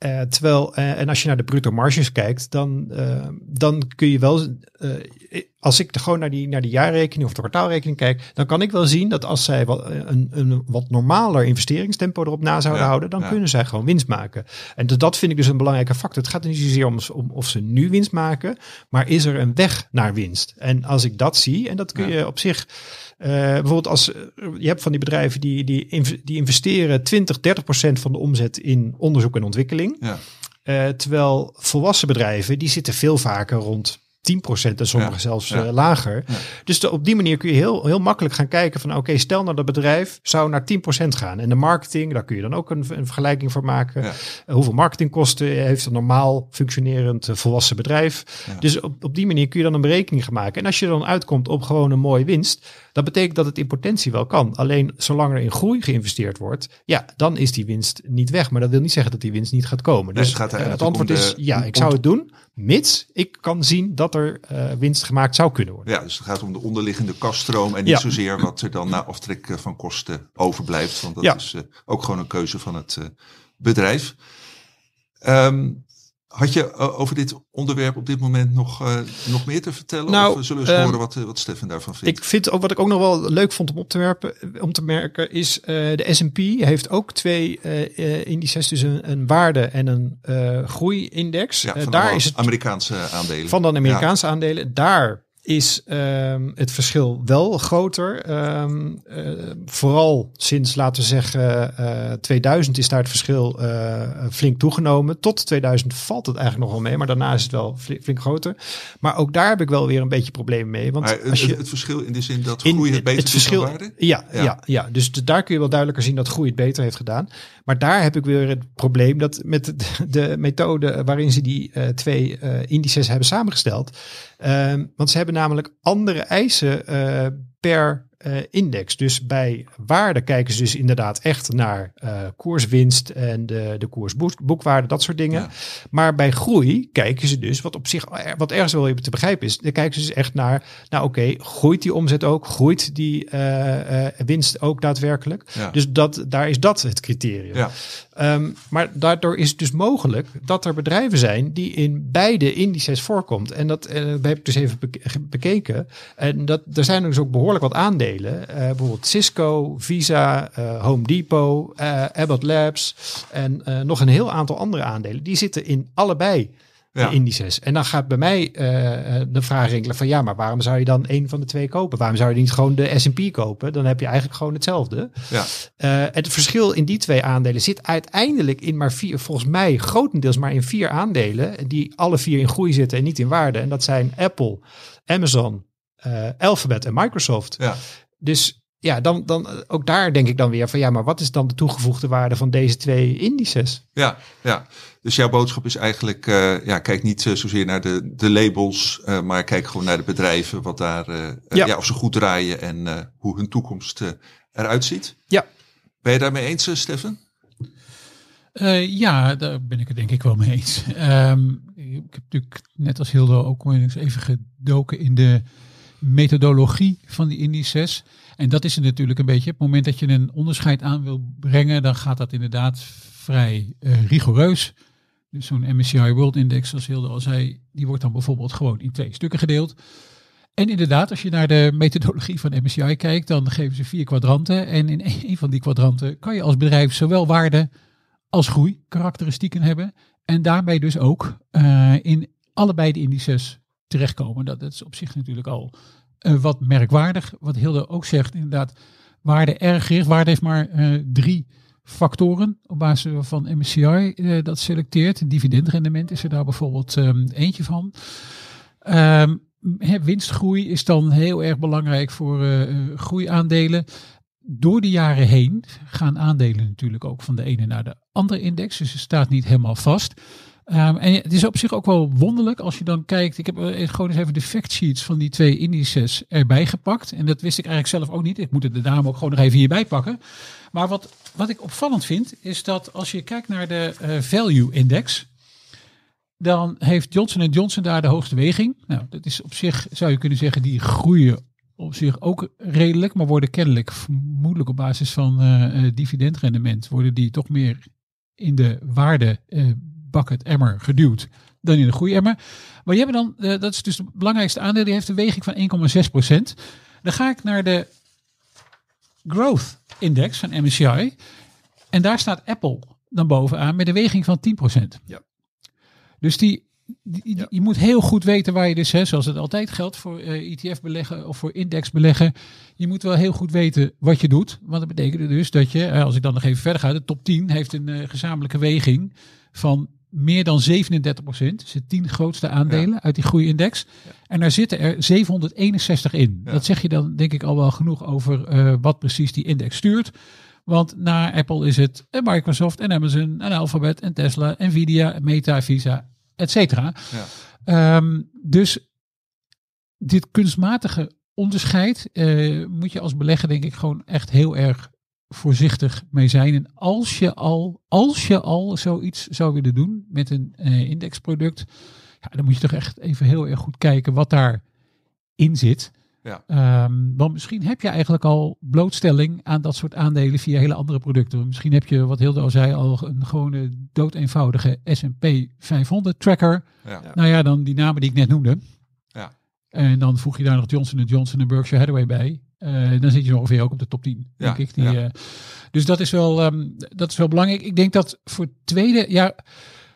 eh, terwijl, eh, en als je naar de bruto marges kijkt, dan, eh, dan kun je wel, als ik gewoon naar die, naar die jaarrekening of de kwartaalrekening kijk, dan kan ik wel zien dat als zij wat, een, een wat normaler investeringstempo erop na zouden Ja, houden, dan ja. kunnen zij gewoon winst maken. En dus dat vind ik dus een belangrijke factor. Het gaat niet zozeer om, om of ze nu winst maken, maar is er een weg naar winst? En als ik dat zie, en dat kun Ja. je op zich, eh, bijvoorbeeld als eh, je hebt van die bedrijven die, die, inv- die investeren 20, 30 procent van de omzet in onderzoek en ontwikkeling. Ja. Eh, terwijl volwassen bedrijven, die zitten veel vaker rond 10% en sommige Ja, zelfs ja. lager. Ja. Dus de- op die manier kun je heel, heel makkelijk gaan kijken van oké, stel nou dat bedrijf zou naar 10% gaan. En de marketing, daar kun je dan ook een, een vergelijking voor maken. Hoeveel marketingkosten heeft een normaal functionerend volwassen bedrijf. Dus op, op die manier kun je dan een berekening gaan maken. En als je dan uitkomt op gewoon een mooie winst, dat betekent dat het in potentie wel kan. Alleen zolang er in groei geïnvesteerd wordt, ja, dan is die winst niet weg. Maar dat wil niet zeggen dat die winst niet gaat komen. Dus het gaat het antwoord is ja, ik zou het doen, mits ik kan zien dat er eh, winst gemaakt zou kunnen worden. Ja, dus het gaat om de onderliggende kaststroom en niet Ja. zozeer wat er dan na aftrek eh, van kosten overblijft. Want dat Ja. is eh, ook gewoon een keuze van het bedrijf. Ehm, had je eh, over dit onderwerp op dit moment nog, eh, nog meer te vertellen? Nou, of eh, zullen we eens ehm, horen wat, wat Stefan daarvan vindt? Ik vind ook wat ik ook nog wel leuk vond om op te, werpen, om te merken is de S&P heeft ook twee indices, dus een, een waarde en een groeiindex. ja, van daar is het Amerikaanse aandelen. van de Amerikaanse aandelen. Daar is ehm, het verschil wel groter. Ehm, eh, vooral sinds, laten we zeggen, eh 2000 is daar het verschil eh, flink toegenomen. Tot 2000 valt het eigenlijk nog wel mee, maar daarna is het wel fli- flink groter. Maar ook daar heb ik wel weer een beetje problemen mee. Want Maar als je het verschil in de zin dat in groei het beter het verschil, waarde? Ja, Ja. ja. Ja, dus daar kun je wel duidelijker zien dat groei het beter heeft gedaan. Maar daar heb ik weer het probleem dat met de, de methode waarin ze die twee indices hebben samengesteld. Ehm, want ze hebben namelijk andere eisen eh, per eh, index. Dus bij waarde kijken ze dus inderdaad echt naar eh, koerswinst en de, de koersboekwaarde, dat soort dingen. Ja. Maar bij groei kijken ze dus, wat op zich er- wat ergens wel even te begrijpen is, dan kijken ze dus echt naar, nou oké, groeit die omzet ook, groeit die eh, eh, winst ook daadwerkelijk. Ja. Dus dat, daar is dat het criterium. Ja. Ehm, maar daardoor is het dus mogelijk dat er bedrijven zijn die in beide indices voorkomt. En dat eh, heb ik dus even beke- bekeken. En dat, er zijn dus ook behoorlijk wat aandelen. Eh, bijvoorbeeld Cisco, Visa, eh, Home Depot, eh, Abbott Labs en nog een heel aantal andere aandelen. Die zitten in allebei Ja. de indices. En dan gaat bij mij de vraag rinkelen van ja, maar waarom zou je dan een van de twee kopen? Waarom zou je niet gewoon de S&P kopen? Dan heb je eigenlijk gewoon hetzelfde. Ja. Het verschil in die twee aandelen zit uiteindelijk in maar vier, volgens mij grotendeels maar in vier aandelen, die alle vier in groei zitten en niet in waarde. En dat zijn Apple, Amazon, eh, Alphabet en Microsoft. Ja. Dus ja, dan, dan ook daar denk ik dan weer van ja, maar wat is dan de toegevoegde waarde van deze twee indices? Ja, ja. Dus jouw boodschap is eigenlijk, eh, ja, kijk niet eh, zozeer naar de, de labels, eh, maar kijk gewoon naar de bedrijven, wat daar, ja. Ja. of ze goed draaien en eh, hoe hun toekomst eh, eruit ziet. Ja. Ben je daarmee eens, Stefan? Eh, ja, daar ben ik het denk ik wel mee eens. Ehm, ik heb natuurlijk net als Hildo ook eens even gedoken in de methodologie van die indices. En dat is natuurlijk een beetje. Op het moment dat je een onderscheid aan wil brengen, dan gaat dat inderdaad vrij eh, rigoureus. Dus zo'n MSCI World Index, zoals Hilde al zei, die wordt dan bijvoorbeeld gewoon in twee stukken gedeeld. En inderdaad, als je naar de methodologie van MSCI kijkt, dan geven ze vier kwadranten. En in een van die kwadranten kan je als bedrijf zowel waarde als groei karakteristieken hebben. En daarbij dus ook uh, in allebei de indices terechtkomen. Dat, dat is op zich natuurlijk al uh, wat merkwaardig. Wat Hilde ook zegt, inderdaad, waarde erg gericht. Waarde heeft maar uh, drie factoren op basis van MSCI dat selecteert. Dividendrendement is er daar bijvoorbeeld um, eentje van. Um, winstgroei is dan heel erg belangrijk voor groeiaandelen. Door de jaren heen gaan aandelen natuurlijk ook van de ene naar de andere index. Dus het staat niet helemaal vast. Um, en het is op zich ook wel wonderlijk als je dan kijkt. Ik heb gewoon eens even de factsheets van die twee indices erbij gepakt. En dat wist ik eigenlijk zelf ook niet. Ik moet het de dame ook gewoon nog even hierbij pakken. Maar wat, wat ik opvallend vind, is dat als je kijkt naar de uh, value index dan heeft Johnson Johnson daar de hoogste weging. Nou, dat is op zich, zou je kunnen zeggen, die groeien op zich ook redelijk, maar worden kennelijk vermoedelijk op basis van uh, dividendrendement, worden die toch meer in de waarde uh, bucket emmer geduwd dan in de groeiemmer. Maar je hebt dan, uh, dat is dus het belangrijkste aandeel, die heeft een weging van 1,6%. Dan ga ik naar de growth index van MSCI en daar staat Apple dan bovenaan met een weging van 10%. Ja. Dus die, die, ja. je moet heel goed weten waar je dus, hè, zoals het altijd geldt voor uh, ETF beleggen of voor index beleggen. Je moet wel heel goed weten wat je doet. Want dat betekent dus dat je, als ik dan nog even verder ga, de top 10 heeft een uh, gezamenlijke weging van meer dan 37 procent. Dus de 10 grootste aandelen ja. uit die groeiindex. Ja. En daar zitten er 761 in. Dat zeg je dan denk ik al wel genoeg over uh, wat precies die index stuurt. Want na Apple is het en Microsoft en Amazon en Alphabet en Tesla, Nvidia, Meta, Visa, et cetera. Ja. Um, dus dit kunstmatige onderscheid uh, moet je als belegger denk ik gewoon echt heel erg voorzichtig mee zijn. En als je al, als je al zoiets zou willen doen met een uh, indexproduct, ja, dan moet je toch echt even heel erg goed kijken wat daarin zit. Ja. Um, want misschien heb je eigenlijk al blootstelling aan dat soort aandelen via hele andere producten. Misschien heb je, wat Hilde al zei, al een gewone doodeenvoudige S&P 500 tracker. Ja. Nou ja, dan die namen die ik net noemde. Ja. En dan voeg je daar nog Johnson Johnson en Berkshire Hathaway bij. Uh, dan zit je ongeveer ook op de top 10, denk Ja, ik. Die, ja. uh, dus dat is, wel, um, dat is wel belangrijk. Ik denk dat voor het tweede, ja,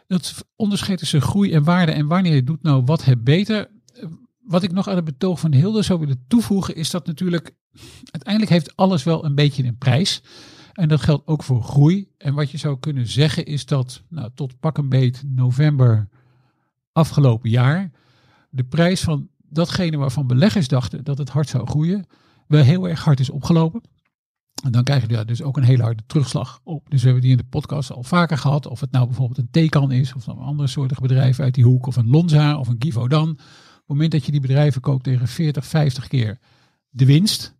dat onderscheid tussen groei en waarde en wanneer je doet nou wat heb beter wat ik nog aan het betoog van Hilde zou willen toevoegen, is dat natuurlijk uiteindelijk heeft alles wel een beetje een prijs. En dat geldt ook voor groei. En wat je zou kunnen zeggen is dat nou, tot pak een beet november afgelopen jaar de prijs van datgene waarvan beleggers dachten dat het hard zou groeien, wel heel erg hard is opgelopen. En dan krijg je daar dus ook een hele harde terugslag op. Dus we hebben die in de podcast al vaker gehad. Of het nou bijvoorbeeld een Tecan is, of een andere soortige bedrijven uit die hoek, of een Lonza, of een Givaudan. Op het moment dat je die bedrijven koopt tegen 40, 50 keer de winst,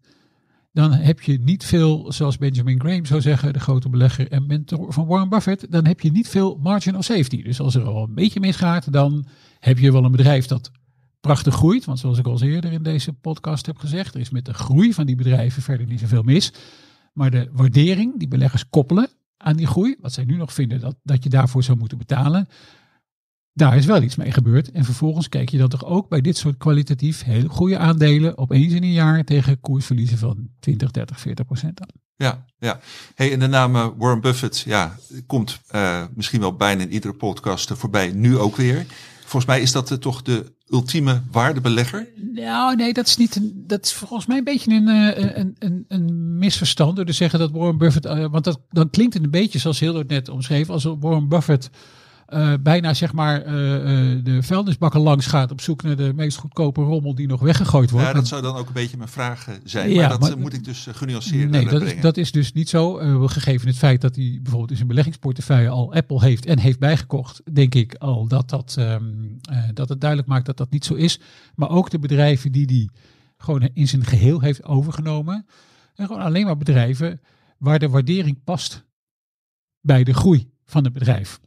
dan heb je niet veel, zoals Benjamin Graham zou zeggen, de grote belegger en mentor van Warren Buffett, dan heb je niet veel margin of safety. Dus als er al een beetje misgaat, dan heb je wel een bedrijf dat prachtig groeit. Want zoals ik al eerder in deze podcast heb gezegd, er is met de groei van die bedrijven verder niet zoveel mis. Maar de waardering die beleggers koppelen aan die groei, wat zij nu nog vinden dat, dat je daarvoor zou moeten betalen, daar is wel iets mee gebeurd. En vervolgens kijk je dan toch ook bij dit soort kwalitatief hele goede aandelen opeens in een jaar tegen koersverliezen van 20, 30, 40 procent aan. Ja, ja. Hey, en de naam uh, Warren Buffett, ja, komt uh, misschien wel bijna in iedere podcast voorbij, nu ook weer. Volgens mij is dat toch de ultieme waardebelegger? Nou, nee, dat is niet. Dat is volgens mij een beetje een, een, een, een misverstand door te zeggen dat Warren Buffett. Uh, want dat, dan klinkt het een beetje zoals het net omschreef. Als Warren Buffett uh, bijna zeg maar uh, de vuilnisbakken langs gaat op zoek naar de meest goedkope rommel die nog weggegooid wordt. Ja, dat zou dan ook een beetje mijn vraag zijn. Ja, maar dat maar, moet ik dus genuanceerd nee, dat. Is, dat is dus niet zo. gegeven het feit dat hij bijvoorbeeld in zijn beleggingsportefeuille al Apple heeft en heeft bijgekocht, denk ik al dat, dat, um, dat het duidelijk maakt dat dat niet zo is. Maar ook de bedrijven die die gewoon in zijn geheel heeft overgenomen. En gewoon alleen maar bedrijven waar de waardering past bij de groei van het bedrijf.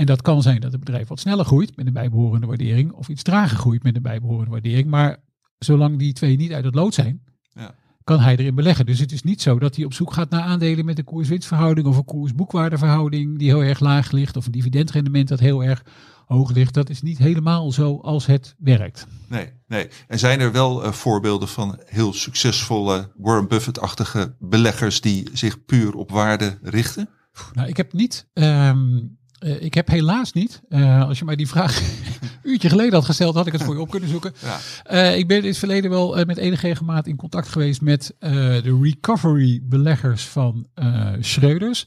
En dat kan zijn dat het bedrijf wat sneller groeit met een bijbehorende waardering, of iets trager groeit met een bijbehorende waardering. Maar zolang die twee niet uit het lood zijn, ja. kan hij erin beleggen. Dus het is niet zo dat hij op zoek gaat naar aandelen met een koers-winstverhouding of een koers-boekwaardeverhouding die heel erg laag ligt of een dividendrendement dat heel erg hoog ligt. Dat is niet helemaal zo als het werkt. Nee, nee. En zijn er wel uh, voorbeelden van heel succesvolle Warren Buffett-achtige beleggers die zich puur op waarde richten? Nou, ik heb niet. Um, uh, ik heb helaas niet. Uh, als je mij die vraag een uurtje geleden had gesteld, had ik het voor je op kunnen zoeken. Ja. ik ben in het verleden wel met enige regelmaat in contact geweest met de recovery beleggers van Schreuders.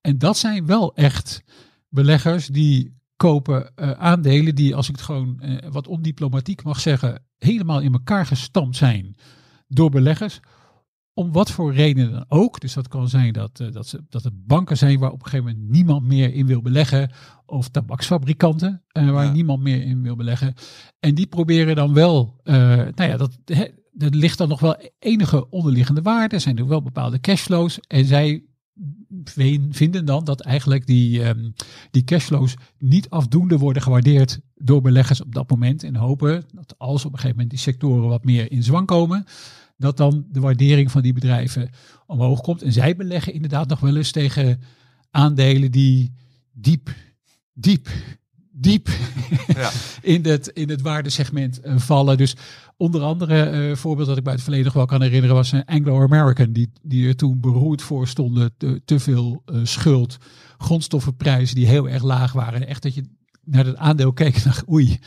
En dat zijn wel echt beleggers die kopen aandelen die, als ik het gewoon wat ondiplomatiek mag zeggen, helemaal in elkaar gestampt zijn door beleggers. Om wat voor reden dan ook. Dus dat kan zijn dat, uh, dat, ze, dat het banken zijn waar op een gegeven moment niemand meer in wil beleggen. Of tabaksfabrikanten waar ja. niemand meer in wil beleggen. En die proberen dan wel, nou ja, dat, he, er ligt dan nog wel enige onderliggende waarde. Er zijn er wel bepaalde cashflows. En zij vinden dan dat eigenlijk die, um, die cashflows niet afdoende worden gewaardeerd door beleggers op dat moment. En hopen dat als op een gegeven moment die sectoren wat meer in zwang komen, dat dan de waardering van die bedrijven omhoog komt. En zij beleggen inderdaad nog wel eens tegen aandelen die diep, diep, diep ja. in, het, in het waardesegment uh, vallen. Dus onder andere uh, voorbeeld dat ik bij het verleden nog wel kan herinneren was een Anglo-American die, die er toen beroerd voor stonden te, te veel uh, schuld, grondstoffenprijzen die heel erg laag waren. Echt dat je naar het aandeel keek en dacht oei,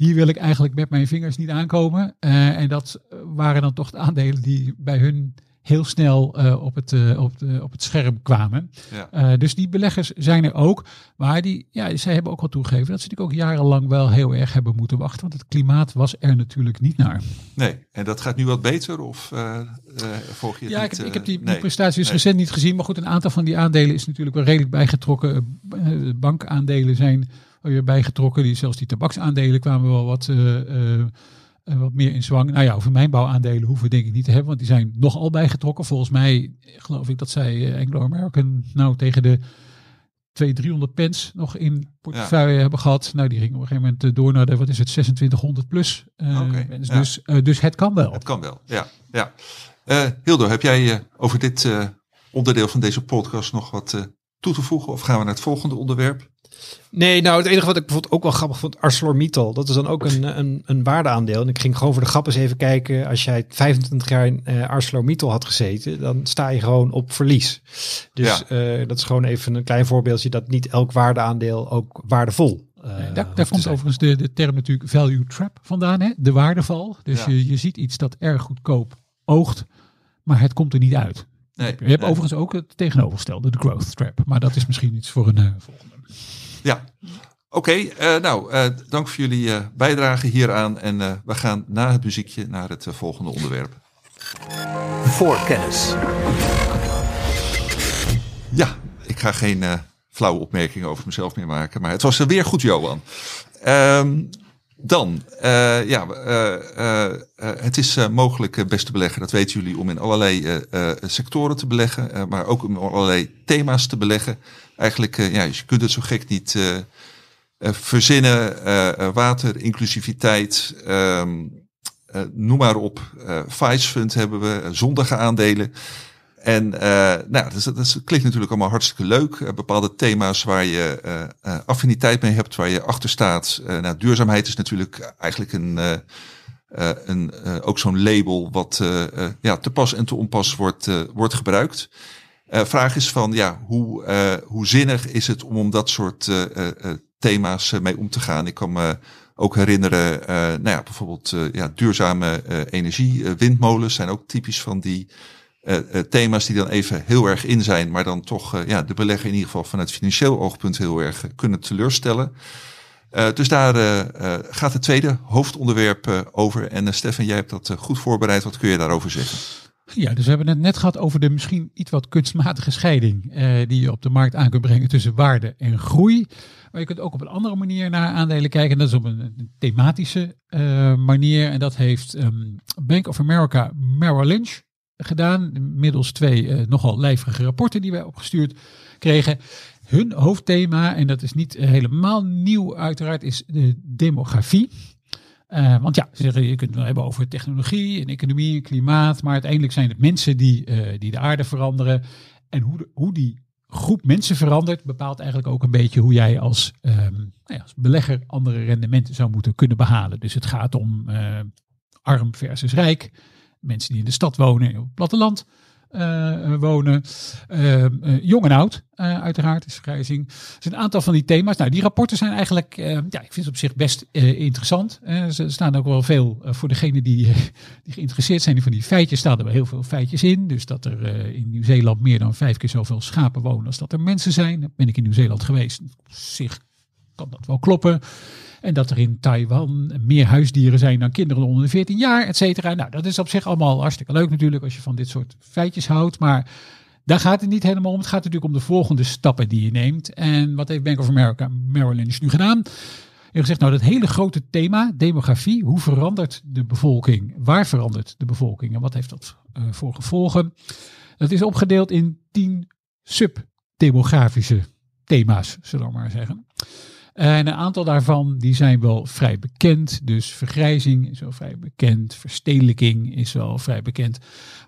hier wil ik eigenlijk met mijn vingers niet aankomen. Uh, en dat waren dan toch de aandelen die bij hun heel snel uh, op, het, uh, op, de, op het scherm kwamen. Ja. Dus die beleggers zijn er ook. Maar die, ja, zij hebben ook wel toegegeven dat ze natuurlijk ook jarenlang wel heel erg hebben moeten wachten. Want het klimaat was er natuurlijk niet naar. Nee, en dat gaat nu wat beter? Of volg je Ja, niet, ik, heb, ik heb die, nee, prestaties nee. recent niet gezien. Maar goed, een aantal van die aandelen is natuurlijk wel redelijk bijgetrokken. bankaandelen zijn weer bijgetrokken. Die, zelfs die tabaksaandelen kwamen wel wat uh, wat meer in zwang. Nou ja, over mijnbouwaandelen hoeven we denk ik niet te hebben, want die zijn nogal bijgetrokken. Volgens mij geloof ik dat zij Anglo-American nou tegen de 200, 300 pence nog in portefeuille ja. hebben gehad. Nou, die ging op een gegeven moment door naar de, wat is het, 2600 plus. Uh, okay, dus, ja. dus, dus het kan wel. Het kan wel, ja. ja. Hildo, heb jij over dit onderdeel van deze podcast nog wat toe te voegen? Of gaan we naar het volgende onderwerp? Nee, nou het enige wat ik bijvoorbeeld ook wel grappig vond, ArcelorMittal. Dat is dan ook een, een, een waardeaandeel. En ik ging gewoon voor de grap eens even kijken. Als jij 25 jaar in uh, ArcelorMittal had gezeten, dan sta je gewoon op verlies. Dus ja. uh, dat is gewoon even een klein voorbeeldje dat niet elk waardeaandeel ook waardevol uh, nee, daar, daar komt overigens de, de term natuurlijk value trap vandaan, hè? de waardeval. Dus ja. je, je ziet iets dat erg goedkoop oogt, maar het komt er niet uit. Nee, je hebt nee. overigens ook het tegenovergestelde, de growth trap. Maar dat is misschien iets voor een uh, volgende. Ja, oké. Okay, uh, nou, uh, dank voor jullie uh, bijdrage hieraan. En we gaan na het muziekje naar het volgende onderwerp. Voorkennis. Ja, ik ga geen flauwe opmerkingen over mezelf meer maken. Maar het was weer goed, Johan. Um, dan, uh, ja, uh, uh, het is mogelijk, beste beleggen, dat weten jullie, om in allerlei sectoren te beleggen, maar ook om allerlei thema's te beleggen. Eigenlijk, ja, je kunt het zo gek niet verzinnen. water, inclusiviteit, um, noem maar op. Vice Fund hebben we, zondige aandelen. En uh, nou, dat, dat, klinkt natuurlijk allemaal hartstikke leuk. Uh, bepaalde thema's waar je uh, affiniteit mee hebt, waar je achter staat. nou, duurzaamheid is natuurlijk eigenlijk een, een, ook zo'n label wat ja, te pas en te onpas wordt, wordt gebruikt. vraag is van, ja, hoe, hoe zinnig is het om om dat soort thema's mee om te gaan? Ik kan me ook herinneren, nou ja, bijvoorbeeld ja, duurzame energie, windmolens zijn ook typisch van die... Uh, uh, thema's die dan even heel erg in zijn, maar dan toch uh, ja, de belegger in ieder geval vanuit financieel oogpunt heel erg kunnen teleurstellen. dus daar gaat het tweede hoofdonderwerp over. En Stefan, jij hebt dat goed voorbereid. Wat kun je daarover zeggen? Ja, dus we hebben het net gehad over de misschien iets wat kunstmatige scheiding die je op de markt aan kunt brengen tussen waarde en groei. Maar je kunt ook op een andere manier naar aandelen kijken. Dat is op een, thematische manier. En dat heeft um, Bank of America Merrill Lynch gedaan. Middels twee uh, nogal lijvige rapporten die wij opgestuurd kregen. Hun hoofdthema, en dat is niet helemaal nieuw uiteraard, is de demografie. Eh, want ja, ze zeggen, je kunt het hebben over technologie en economie en klimaat, maar uiteindelijk zijn het mensen die, eh, die de aarde veranderen. En hoe, hoe die groep mensen verandert, bepaalt eigenlijk ook een beetje hoe jij als, ehm, nou ja, als belegger andere rendementen zou moeten kunnen behalen. Dus het gaat om eh, arm versus rijk, mensen die in de stad wonen en op het platteland eh, wonen. Eh, eh, jong en oud, eh, uiteraard, is vergrijzing. Er zijn een aantal van die thema's. Nou, die rapporten zijn eigenlijk, ja, ik vind het op zich best interessant. Ze staan ook wel veel voor degenen die, die geïnteresseerd zijn van die feitjes, staan er wel heel veel feitjes in. Dus dat er in Nieuw-Zeeland meer dan vijf keer zoveel schapen wonen als dat er mensen zijn. Ben ik in Nieuw-Zeeland geweest. Op zich kan dat wel kloppen. En dat er in Taiwan meer huisdieren zijn dan kinderen onder de 14 jaar, et cetera. Nou, dat is op zich allemaal hartstikke leuk natuurlijk als je van dit soort feitjes houdt. Maar daar gaat het niet helemaal om. Het gaat natuurlijk om de volgende stappen die je neemt. En wat heeft Bank of America Merrill Lynch nu gedaan? Heeft gezegd, nou dat hele grote thema, demografie. Hoe verandert de bevolking? Waar verandert de bevolking? En wat heeft dat eh, voor gevolgen? Dat is opgedeeld in tien subdemografische thema's, zullen we maar zeggen. En een aantal daarvan die zijn wel vrij bekend. Dus vergrijzing is wel vrij bekend. Verstedelijking is wel vrij bekend.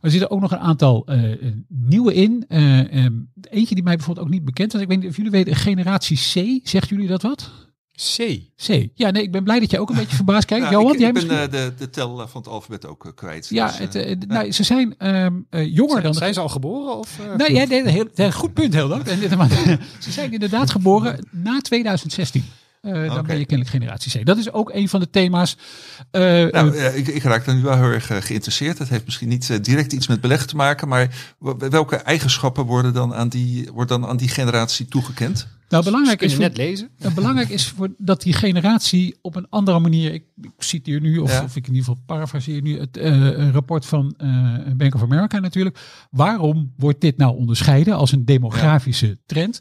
Er zitten ook nog een aantal eh, eh, nieuwe in. Eh, ehm, eentje die mij bijvoorbeeld ook niet bekend was. Ik weet niet of jullie weten, generatie C. Zegt jullie dat wat? C. C. Ja, nee, ik ben blij dat jij ook een beetje verbaasd kijkt. Nou, Johan, ik, jij ik ben misschien? eh, de, de tel eh, van het alfabet ook eh, kwijt. ja, Dus, het, nou, ze zijn ehm, eh, jonger Zijn, dan... zijn ze al geboren? Of, Nee, ja, nee, heel, heel goed punt, heel maar Ze zijn inderdaad geboren na 2016. Eh, Dan ben je kennelijk generatie C. Dat is ook een van de thema's. Eh, Nou, eh, ik, ik raak daar nu wel heel erg geïnteresseerd. Het heeft misschien niet direct iets met beleggen te maken, maar welke eigenschappen worden dan aan die, worden dan aan die generatie toegekend? nou, belangrijk kun is, voor, net lezen. eh, belangrijk is voor dat die generatie op een andere manier. Ik, ik citeer nu, of, Ja. of ik in ieder geval parafraseer nu het eh, een rapport van eh, Bank of America natuurlijk. Waarom wordt dit nou onderscheiden als een demografische trend?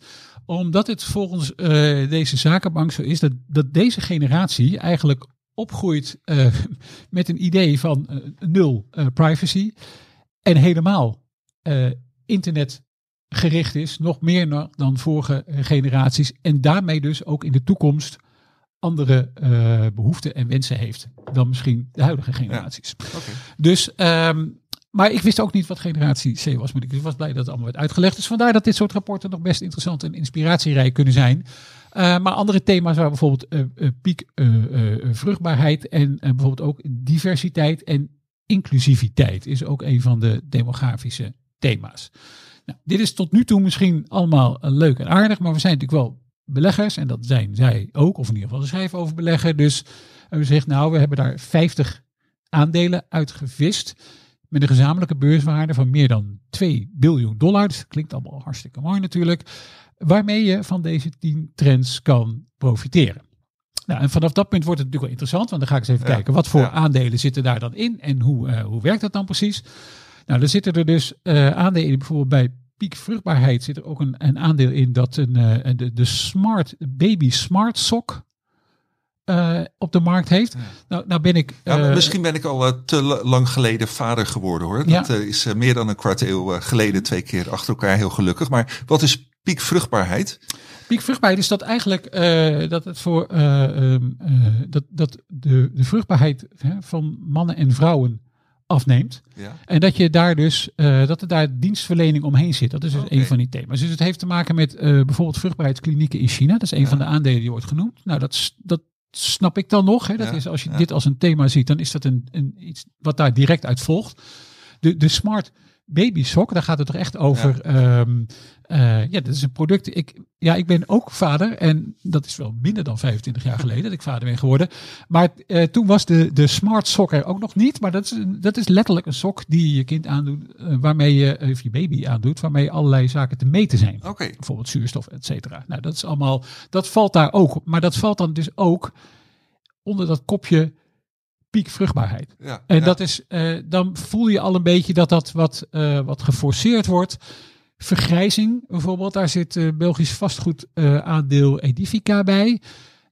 Omdat het volgens eh, deze zakenbank zo is dat, dat deze generatie eigenlijk opgroeit eh, met een idee van eh, nul privacy en helemaal eh, internet gericht is, nog meer dan vorige generaties en daarmee dus ook in de toekomst andere eh, behoeften en wensen heeft dan misschien de huidige generaties. Oké. Dus, ehm, maar ik wist ook niet wat generatie C was, maar ik was blij dat het allemaal werd uitgelegd. Dus vandaar dat dit soort rapporten nog best interessant en inspiratierijk kunnen zijn. Eh, maar andere thema's waren bijvoorbeeld eh, piek vruchtbaarheid en bijvoorbeeld ook diversiteit en inclusiviteit is ook een van de demografische thema's. Nou, dit is tot nu toe misschien allemaal leuk en aardig, maar we zijn natuurlijk wel beleggers en dat zijn zij ook, of in ieder geval ze schrijven over beleggen. Dus we gezegd, nou, we hebben daar 50 aandelen uitgevist met een gezamenlijke beurswaarde van meer dan 2 biljoen dollar. Klinkt allemaal hartstikke mooi natuurlijk. Waarmee je van deze 10 trends kan profiteren. Nou, en vanaf dat punt wordt het natuurlijk wel interessant, want dan ga ik eens even Ja, kijken wat voor ja. aandelen zitten daar dan in en hoe, eh, hoe werkt dat dan precies. Nou, dan zitten er dus eh, aandelen in, bijvoorbeeld bij piek vruchtbaarheid zit er ook een, een aandeel in dat een, eh, de, de Smart Baby Smart Sock eh, op de markt heeft. Nou, nou ben ik. Ja, eh, misschien ben ik al eh, te la- lang geleden vader geworden hoor. Dat is meer dan een kwart eeuw geleden, twee keer achter elkaar heel gelukkig. Maar wat is piekvruchtbaarheid? Piek vruchtbaarheid is dat eigenlijk dat het voor eh, ehm, eh, dat, dat de, de vruchtbaarheid hè, van mannen en vrouwen afneemt. Ja. En dat je daar dus dat er daar dienstverlening omheen zit. Dat is dus een van die thema's. Dus het heeft te maken met bijvoorbeeld vruchtbaarheidsklinieken in China. Dat is een van de aandelen die wordt genoemd. Nou, dat, dat snap ik dan nog. Hè. Dat Ja, is als je ja. dit als een thema ziet, dan is dat een, een iets wat daar direct uit volgt. De, de smart baby sock, daar gaat het toch echt over. ehm, eh, ja, dat is een product. Ik, ja, ik ben ook vader en dat is wel minder dan 25 jaar geleden dat ik vader ben geworden. Maar eh, toen was de, de smart sock er ook nog niet. Maar dat is, een- dat is letterlijk een sok die je kind aandoet, eh, waarmee je, of je baby aandoet, waarmee allerlei zaken te meten zijn. Oké. Bijvoorbeeld zuurstof, et cetera. Nou, dat is allemaal, dat valt daar ook. Maar dat valt dan dus ook onder dat kopje piekvruchtbaarheid. Ja, En ja. dat is, eh, dan voel je al een beetje dat dat wat, eh, wat geforceerd wordt. Vergrijzing bijvoorbeeld, daar zit eh, Belgisch vastgoed eh, aandeel Edifica bij.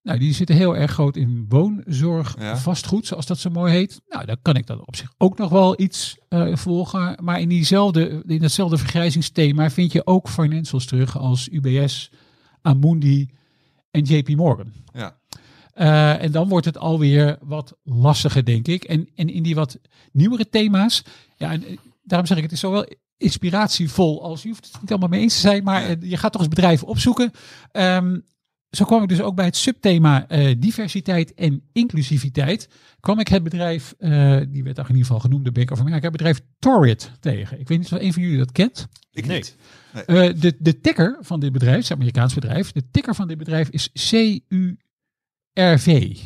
Nou, die zitten heel erg groot in woonzorg Ja. vastgoed, zoals dat zo mooi heet. Nou, dan kan ik dat op zich ook nog wel iets volgen. Maar in, diezelfde, in datzelfde vergrijzingsthema vind je ook financials terug als UBS, Amundi en JP Morgan. Ja. Eh, en dan wordt het alweer wat lastiger, denk ik. En, en in die wat nieuwere thema's, ja, en eh, daarom zeg ik, het is zowel inspiratievol als je hoeft het niet allemaal mee eens te zijn, maar eh, je gaat toch eens bedrijven opzoeken. Ehm, zo kwam ik dus ook bij het subthema diversiteit en inclusiviteit. Kwam ik het bedrijf, die werd dan in ieder geval genoemd, de Bank of America, het bedrijf Torrid tegen. Ik weet niet of een van jullie dat kent. Ik Nee. niet. Eh, de, de ticker van dit bedrijf, het is een Amerikaans bedrijf, de ticker van dit bedrijf is CURV.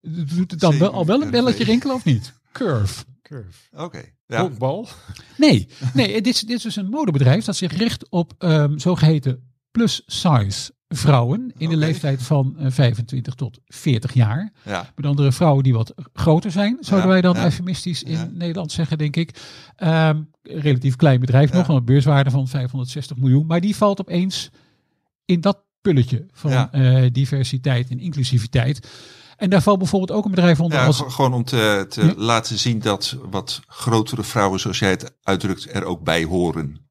Doet het dan wel, al wel een belletje rinkelen of niet? Curve. Curve. Oké. Ja. Nee, nee dit, is, dit is dus een modebedrijf dat zich richt op ehm, zogeheten plus-size vrouwen in de leeftijd van eh, 25 tot 40 jaar. ja. Met andere vrouwen die wat groter zijn, zouden Ja, wij dan ja. eufemistisch in. Nederland zeggen, denk ik. Ehm, relatief klein bedrijf nog, een beurswaarde van 560 miljoen. Maar die valt opeens in dat pulletje van Ja. eh, diversiteit en inclusiviteit. En daar valt bijvoorbeeld ook een bedrijf onder Ja, als... gewoon om te, te Ja. laten zien dat wat grotere vrouwen, zoals jij het uitdrukt, er ook bij horen.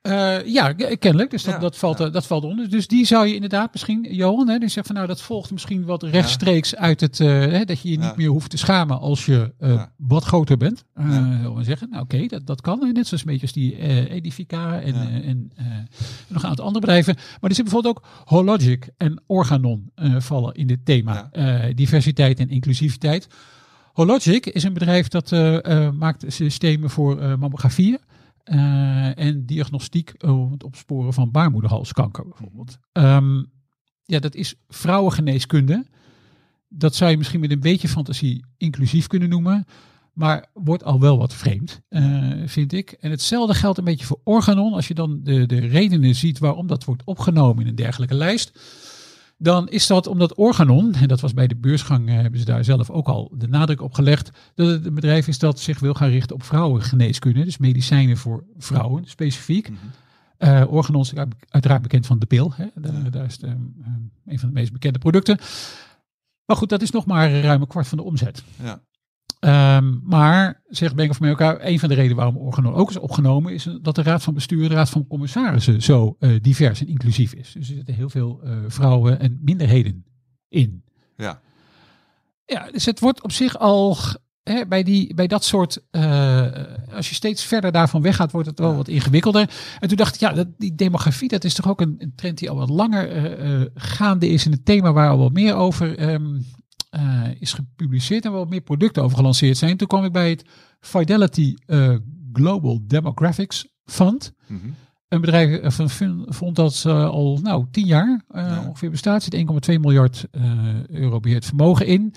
Eh, ja, kennelijk. Dus dat, Ja, dat, valt, ja. dat valt onder. Dus die zou je inderdaad misschien, Johan, hè, die zegt van nou dat volgt misschien wat rechtstreeks uit het, eh, hè, dat je je niet meer hoeft te schamen als je eh, wat groter bent. Zullen we zeggen. Nou oké, dat, dat kan. Net zoals een beetje als die Edifica en, en nog een aantal andere bedrijven. Maar er zit bijvoorbeeld ook Hologic en Organon vallen in dit thema. diversiteit en inclusiviteit. Hologic is een bedrijf dat maakt systemen voor mammografieën. Eh, en diagnostiek om het opsporen van baarmoederhalskanker bijvoorbeeld. Ehm, ja, dat is vrouwengeneeskunde. Dat zou je misschien met een beetje fantasie inclusief kunnen noemen. Maar wordt al wel wat vreemd, eh, vind ik. En hetzelfde geldt een beetje voor Organon. Als je dan de, de redenen ziet waarom dat wordt opgenomen in een dergelijke lijst. Dan is dat omdat Organon, en dat was bij de beursgang, eh, hebben ze daar zelf ook al de nadruk op gelegd, dat het een bedrijf is dat zich wil gaan richten op vrouwengeneeskunde. Dus medicijnen voor vrouwen specifiek. Eh Organon is uiteraard bekend van de pil. Hè. Daar, daar is ehm, ehm, een van de meest bekende producten. Maar goed, dat is nog maar ruim een kwart van de omzet. Ja. Ehm, maar, zegt Bank of America, een van de redenen waarom ook is opgenomen, is dat de raad van bestuur, de raad van commissarissen zo eh, divers en inclusief is. Dus er zitten heel veel eh, vrouwen en minderheden in. Ja. Ja, dus het wordt op zich al bij, die, bij dat soort, eh, als je steeds verder daarvan weggaat, wordt het wel Ja. wat ingewikkelder. En toen dacht ik, ja, dat, die demografie, dat is toch ook een, een trend die al wat langer gaande is. En een thema waar al wat meer over ehm, eh, is gepubliceerd en wat meer producten over gelanceerd zijn. Toen kwam ik bij het Fidelity eh, Global Demographics Fund. Mhm. Een bedrijf eh, van vond dat eh, al nou, tien jaar Ja. ongeveer bestaat. Zit 1,2 miljard euro beheerd vermogen in.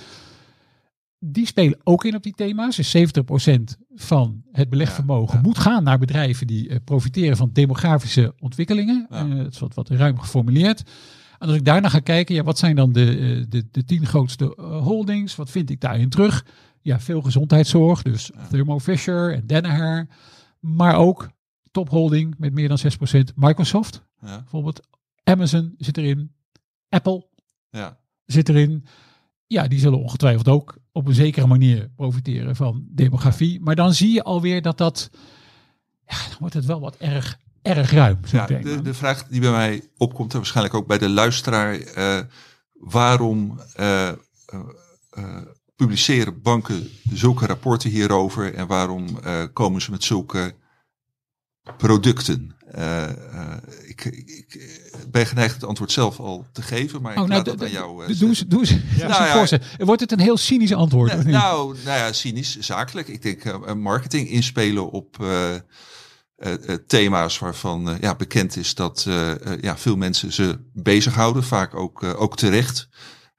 Die spelen ook in op die thema's. Dus 70% van het belegvermogen Ja, ja. moet gaan naar bedrijven die profiteren van demografische ontwikkelingen. Dat is wat, wat ruim geformuleerd. En als ik daarna ga kijken, ja, wat zijn dan de, eh, de, de tien grootste eh, holdings? Wat vind ik daarin terug? Ja, veel gezondheidszorg. Dus Thermo Fisher en Danaher. Maar ook topholding met meer dan 6%. Microsoft Ja. bijvoorbeeld. Amazon zit erin. Apple Ja. zit erin. Ja, die zullen ongetwijfeld ook op een zekere manier profiteren van demografie. Maar dan zie je alweer dat dat... Ja, dan wordt het wel wat erg, erg ruim. Ja, de, de vraag die bij mij opkomt, en waarschijnlijk ook bij de luisteraar, eh, waarom eh, eh, publiceren banken zulke rapporten hierover en waarom komen ze met zulke producten? Ik, ik, ben geneigd het antwoord zelf al te geven, maar ik Oh, nou, laat dat aan jou. doe eens, doe eens Nou ja. voorstel. Wordt het een heel cynisch antwoord? Nou, nou, nou ja, cynisch, zakelijk. Ik denk marketing inspelen op thema's waarvan eh, ja, bekend is dat eh, eh, ja, veel mensen ze bezighouden, vaak ook, eh, ook terecht.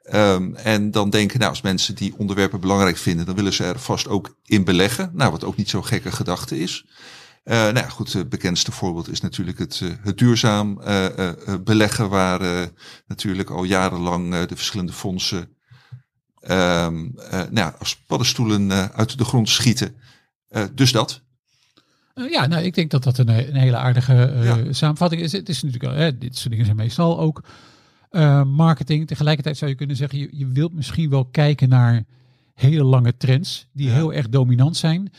Ehm, en dan denken, nou, als mensen die onderwerpen belangrijk vinden, dan willen ze er vast ook in beleggen. Nou, wat ook niet zo'n gekke gedachte is. Eh, nou ja, goed, het bekendste voorbeeld is natuurlijk het, eh, het duurzaam eh, eh, eh, beleggen, waar eh, natuurlijk al jarenlang eh, de verschillende fondsen ehm, eh, nou als paddenstoelen eh, uit de grond schieten. Eh, dus dat. Eh, ja, nou, ik denk dat dat een, een hele aardige eh, Ja. samenvatting is. Het is natuurlijk, al, hè, dit soort dingen zijn meestal ook eh, marketing. Tegelijkertijd zou je kunnen zeggen, je, je wilt misschien wel kijken naar hele lange trends die Ja. heel erg dominant zijn.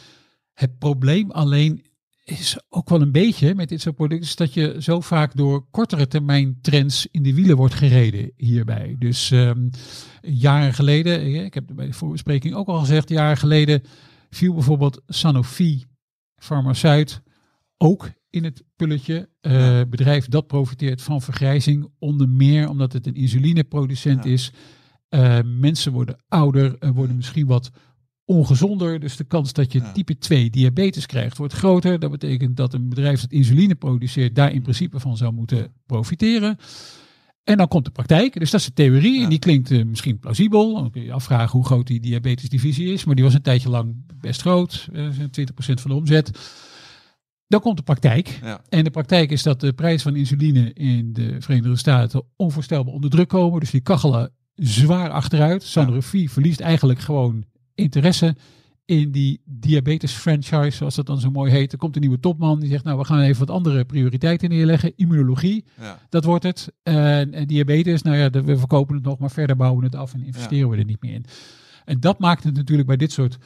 Het probleem alleen is ook wel een beetje met dit soort producten, is dat je zo vaak door kortere termijn trends in de wielen wordt gereden hierbij. Dus ehm, jaren geleden, ik heb bij de voorbespreking ook al gezegd, jaren geleden viel bijvoorbeeld Sanofi Farmaceut ook in het pulletje. Uh, bedrijf dat profiteert van vergrijzing, onder meer omdat het een insulineproducent Ja. is. Uh, mensen worden ouder, uh, worden misschien wat ongezonder. Dus de kans dat je Ja. type 2 diabetes krijgt wordt groter. Dat betekent dat een bedrijf dat insuline produceert daar in principe van zou moeten profiteren. En dan komt de praktijk. Dus dat is de theorie. Ja. En die klinkt uh, misschien plausibel. Dan kun je afvragen hoe groot die diabetesdivisie is. Maar die was een tijdje lang best groot. Uh, 20% van de omzet. Dan komt de praktijk. Ja. En de praktijk is dat de prijs van insuline in de Verenigde Staten onvoorstelbaar onder druk komen. Dus die kachelen zwaar achteruit. Sanofi verliest eigenlijk gewoon interesse in die diabetes franchise, zoals dat dan zo mooi heet. Er komt een nieuwe topman die zegt, nou, we gaan even wat andere prioriteiten neerleggen. Immunologie, Ja. dat wordt het. En, en diabetes, nou ja, we verkopen het nog, maar verder bouwen we het af en investeren we er niet meer in. En dat maakt het natuurlijk bij dit soort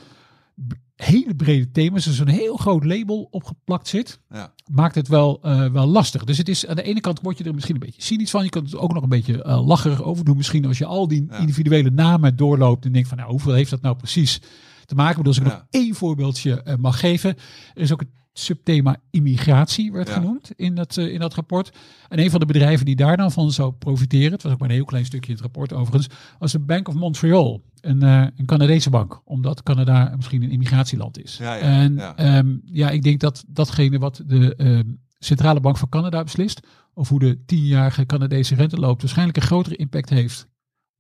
hele brede thema's, er zo'n heel groot label opgeplakt zit, Ja. maakt het wel, eh, wel lastig. Dus het is aan de ene kant word je er misschien een beetje cynisch van. Je kan het ook nog een beetje eh, lacherig over doen. Misschien als je al die Ja. individuele namen doorloopt en denkt van nou, hoeveel heeft dat nou precies te maken? Bedoel, als ik Ja. nog één voorbeeldje eh, mag geven. Er is ook het subthema immigratie werd Ja. genoemd in dat, eh, in dat rapport. En een van de bedrijven die daar dan van zou profiteren, het was ook maar een heel klein stukje in het rapport overigens, was de Bank of Montreal. Een, eh, een Canadese bank, omdat Canada misschien een immigratieland is. Ja, ja, en ja. ehm, ja, ik denk dat datgene wat de ehm, Centrale Bank van Canada beslist, of hoe de tienjarige Canadese rente loopt, waarschijnlijk een grotere impact heeft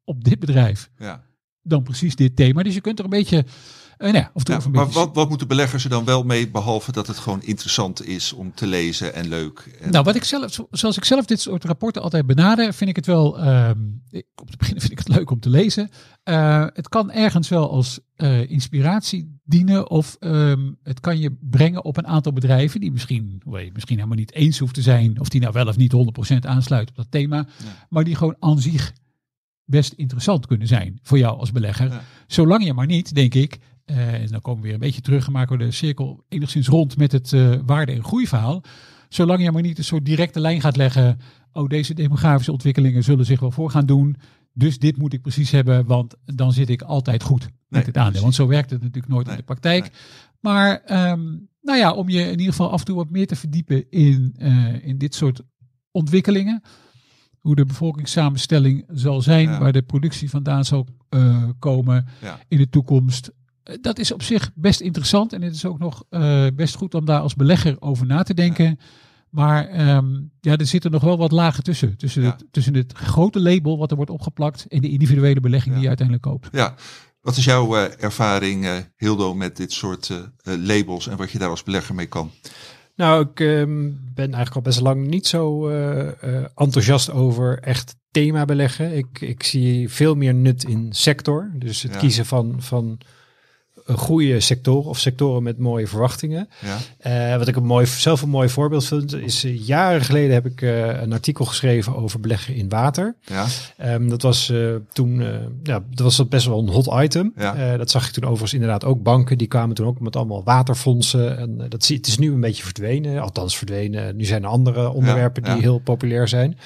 op dit bedrijf Ja. Dan precies dit thema. Dus je kunt er een beetje, eh nou ja, of Ja, of een maar beetje wat, wat moeten beleggers er dan wel mee, behalve dat het gewoon interessant is om te lezen en leuk? En, Nou, wat ik zelf, zo- zoals ik zelf dit soort rapporten altijd benader, vind ik het wel. ik, op het begin vind ik het leuk om te lezen. Eh, het kan ergens wel als eh, inspiratie dienen, of ehm, het kan je brengen op een aantal bedrijven die misschien, waar je misschien helemaal niet eens hoeft te zijn, of die nou wel of niet 100% aansluiten op dat thema, maar die gewoon aan zich best interessant kunnen zijn voor jou als belegger. Ja. Zolang je maar niet, denk ik, eh, en dan komen we weer een beetje terug en maken we de cirkel enigszins rond met het eh, waarde- en groeiverhaal. Zolang je maar niet een soort directe lijn gaat leggen. Oh, deze demografische ontwikkelingen zullen zich wel voor gaan doen. Dus dit moet ik precies hebben, want dan zit ik altijd goed met Nee, het aandeel. Want zo werkt het natuurlijk nooit Nee, in de praktijk. nee. Maar ehm, nou ja, om je in ieder geval af en toe wat meer te verdiepen in, eh, in dit soort ontwikkelingen. Hoe de bevolkingssamenstelling zal zijn, Ja. waar de productie vandaan zal eh, komen Ja. in de toekomst. Eh, Dat is op zich best interessant en het is ook nog eh, best goed om daar als belegger over na te denken. Maar ehm, ja, er zitten nog wel wat lagen tussen. Tussen, het, tussen het grote label wat er wordt opgeplakt en de individuele belegging die je uiteindelijk koopt. Ja. Wat is jouw ervaring, Hildo, met dit soort labels en wat je daar als belegger mee kan? Nou, ik ehm, ben eigenlijk al best lang niet zo eh, eh, enthousiast over echt thema beleggen. Ik, ik zie veel meer nut in sector. Dus het Ja. kiezen van, van goede sectoren of sectoren met mooie verwachtingen. Ja. Eh, wat ik een mooi, zelf een mooi voorbeeld vind, is eh, jaren geleden heb ik eh, een artikel geschreven over beleggen in water. Ja. Ehm, dat was toen, ja, dat was dat best wel een hot item. Ja. Dat zag ik toen overigens inderdaad ook banken, die kwamen toen ook met allemaal waterfondsen. En dat zie, het is nu een beetje verdwenen, althans verdwenen. Nu zijn er andere onderwerpen die heel populair zijn.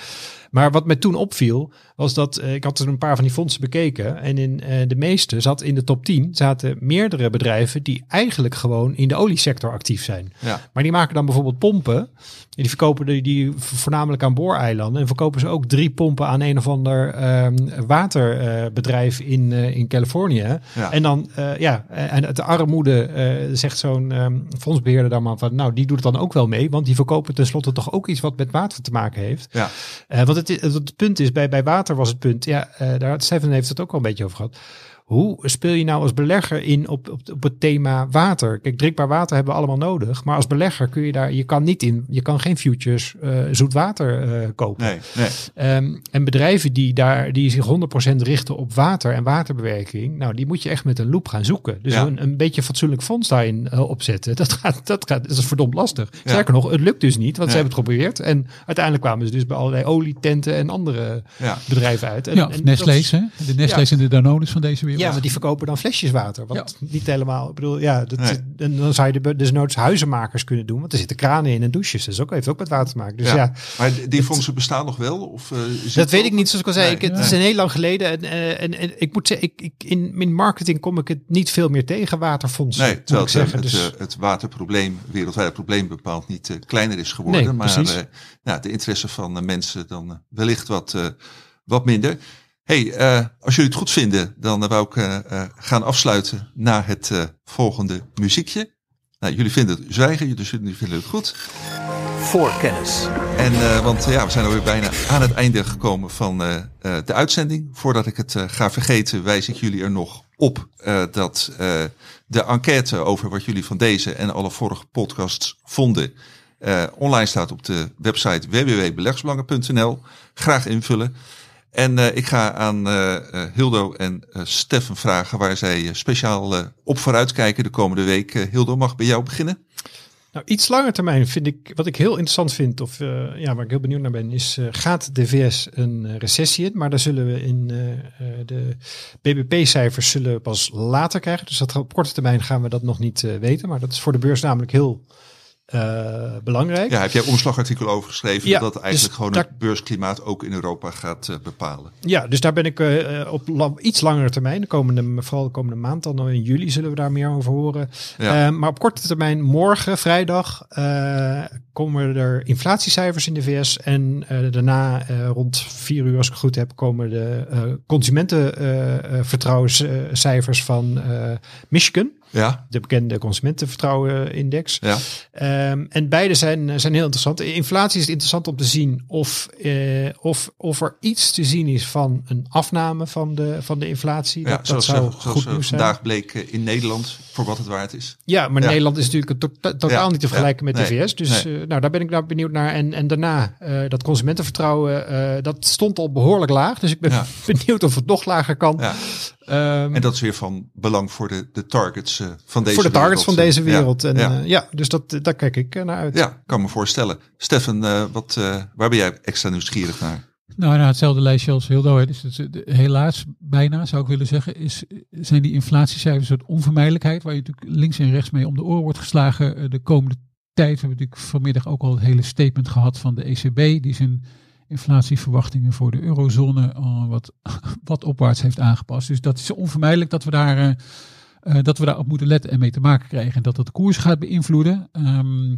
Maar wat mij toen opviel, was dat eh, ik had er een paar van die fondsen bekeken. En in eh, de meeste zat in de top 10 zaten meerdere bedrijven die eigenlijk gewoon in de oliesector actief zijn. Ja. Maar die maken dan bijvoorbeeld pompen. En die verkopen die, die voornamelijk aan booreilanden. En verkopen ze ook drie pompen aan een of ander ehm, waterbedrijf in, eh, in Californië. Ja. En dan, ja, en het armoede zegt zo'n ehm, fondsbeheerder dan maar van, nou, die doet het dan ook wel mee. Want die verkopen tenslotte toch ook iets wat met water te maken heeft. Ja. Want het, i- het, punt is, bij, bij water was het punt, ja, eh daar Stefan heeft het ook al een beetje over gehad. Hoe speel je nou als belegger in op, op, op het thema water? Kijk, drinkbaar water hebben we allemaal nodig. Maar als belegger kun je daar, je kan niet in, je kan geen futures eh, zoet water eh, kopen. Nee, nee. Ehm, en bedrijven die, daar, die zich 100% richten op water en waterbewerking, nou, die moet je echt met een loep gaan zoeken. Dus Ja. een, een beetje fatsoenlijk fonds daarin eh, opzetten, dat, gaat, dat, gaat, dat is verdomd lastig. Sterker nog, het lukt dus niet, want Nee. ze hebben het geprobeerd. En uiteindelijk kwamen ze dus bij allerlei olietenten en andere Ja. bedrijven uit. En, Ja, en of dat Nestlé's, is- hè? De Nestlé's en de Danones van deze wereld. Ja, maar die verkopen dan flesjes water. Wat niet helemaal. Ik bedoel, ja, dat, Nee. en dan zou je de, dus noods huizenmakers kunnen doen. Want er zitten kranen in en douches. Dus ook heeft ook met water te maken. Dus ja, Maar die fondsen bestaan nog wel? Of, eh, dat weet ook- ik niet. Zoals ik al zei, Nee, ik, het nee. is een heel lang geleden. En, eh, en, en ik moet zeggen, ik, ik, in, in marketing kom ik het niet veel meer tegen, waterfondsen. Nee, terwijl ik het, zeggen. het, Dus, eh, het waterprobleem, wereldwijde probleem bepaald niet eh, kleiner is geworden. Maar eh, nou, de interesse van mensen dan eh, wellicht wat, eh, wat minder. Hey, eh, als jullie het goed vinden, dan wou ik eh, gaan afsluiten naar het volgende muziekje. Nou, jullie vinden het zwijgen, dus jullie vinden het goed. Voorkennis. En, eh, want ja, we zijn alweer bijna aan het einde gekomen van de uitzending. Voordat ik het ga vergeten, wijs ik jullie er nog op dat de enquête over wat jullie van deze en alle vorige podcasts vonden, online staat op de website www.belegsbelangen.nl. Graag invullen. En eh, ik ga aan eh, eh, Hildo en eh, Steffen vragen waar zij speciaal op vooruitkijken de komende week. Hildo, mag bij jou beginnen? Nou, iets langer termijn vind ik, wat ik heel interessant vind, of ja, waar ik heel benieuwd naar ben, is gaat de VS een recessie in? Maar daar zullen we in de BBP-cijfers zullen we pas later krijgen. Dus dat, op korte termijn gaan we dat nog niet weten. Maar dat is voor de beurs namelijk heel eh, belangrijk. Ja, heb jij omslagartikel over geschreven Ja, dat eigenlijk dus gewoon daar- het beursklimaat ook in Europa gaat eh, bepalen? Ja, dus daar ben ik eh, op la- iets langere termijn, de komende, vooral de komende maand, dan in juli zullen we daar meer over horen. Ja. Maar op korte termijn, morgen, vrijdag, komen er inflatiecijfers in de VS. En daarna, rond vier uur als ik het goed heb, komen de consumentenvertrouwenscijfers van Michigan. Ja, De bekende consumentenvertrouwenindex. ja, Ehm, en beide zijn, zijn heel interessant. Inflatie is het interessant om te zien of, eh, of, of er iets te zien is van een afname van de, van de inflatie. ja. dat, dat zoals, zou eh, zoals goed eh, nieuws zijn. vandaag bleek in Nederland, voor wat het waard is. Ja, maar Ja. Nederland is natuurlijk to- to- totaal niet te vergelijken met de VS. Dus nee. nou, daar ben ik nou benieuwd naar. En, en daarna, dat consumentenvertrouwen, dat stond al behoorlijk laag. Dus ik ben benieuwd of het nog lager kan. Ja. Ehm, En dat is weer van belang voor de, de targets eh, van deze voor de targets wereld. van deze Ja, wereld. En, ja. eh, ja, dus dat, daar kijk ik eh, naar uit. Ja, kan me voorstellen. Stefan, eh, wat, eh, waar ben jij extra nieuwsgierig naar? Nou, nou, hetzelfde lijstje als Hildo. Dus het, helaas, bijna zou ik willen zeggen, is, zijn die inflatiecijfers een soort onvermijdelijkheid. Waar je natuurlijk links en rechts mee om de oren wordt geslagen de komende tijd. We hebben natuurlijk vanmiddag ook al het hele statement gehad van de ECB. Die zijn inflatieverwachtingen voor de eurozone al wat, wat opwaarts heeft aangepast. Dus dat is onvermijdelijk dat we daar... eh, eh, dat we daar op moeten letten en mee te maken krijgen. En dat dat de koers gaat beïnvloeden. Ehm,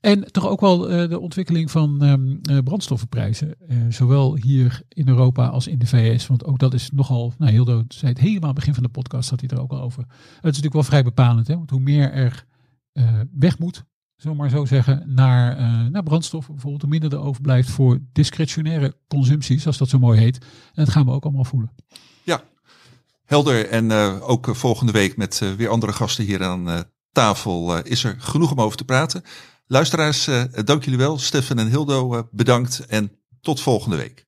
en toch ook wel eh, de ontwikkeling van ehm, eh, brandstoffenprijzen. Eh, zowel hier in Europa als in de VS. Want ook dat is nogal, nou Hildo zei het helemaal begin van de podcast, had hij er ook al over. Het is natuurlijk wel vrij bepalend. Hè? Want hoe meer er eh, weg moet, zullen we maar zo zeggen, naar, eh, naar brandstof. Bijvoorbeeld hoe minder er overblijft voor discretionaire consumpties, zoals dat zo mooi heet. En dat gaan we ook allemaal voelen. Ja, helder. En eh, ook eh, volgende week met weer andere gasten hier aan tafel is er genoeg om over te praten. Luisteraars, dank jullie wel. Stefan en Hildo, bedankt en tot volgende week.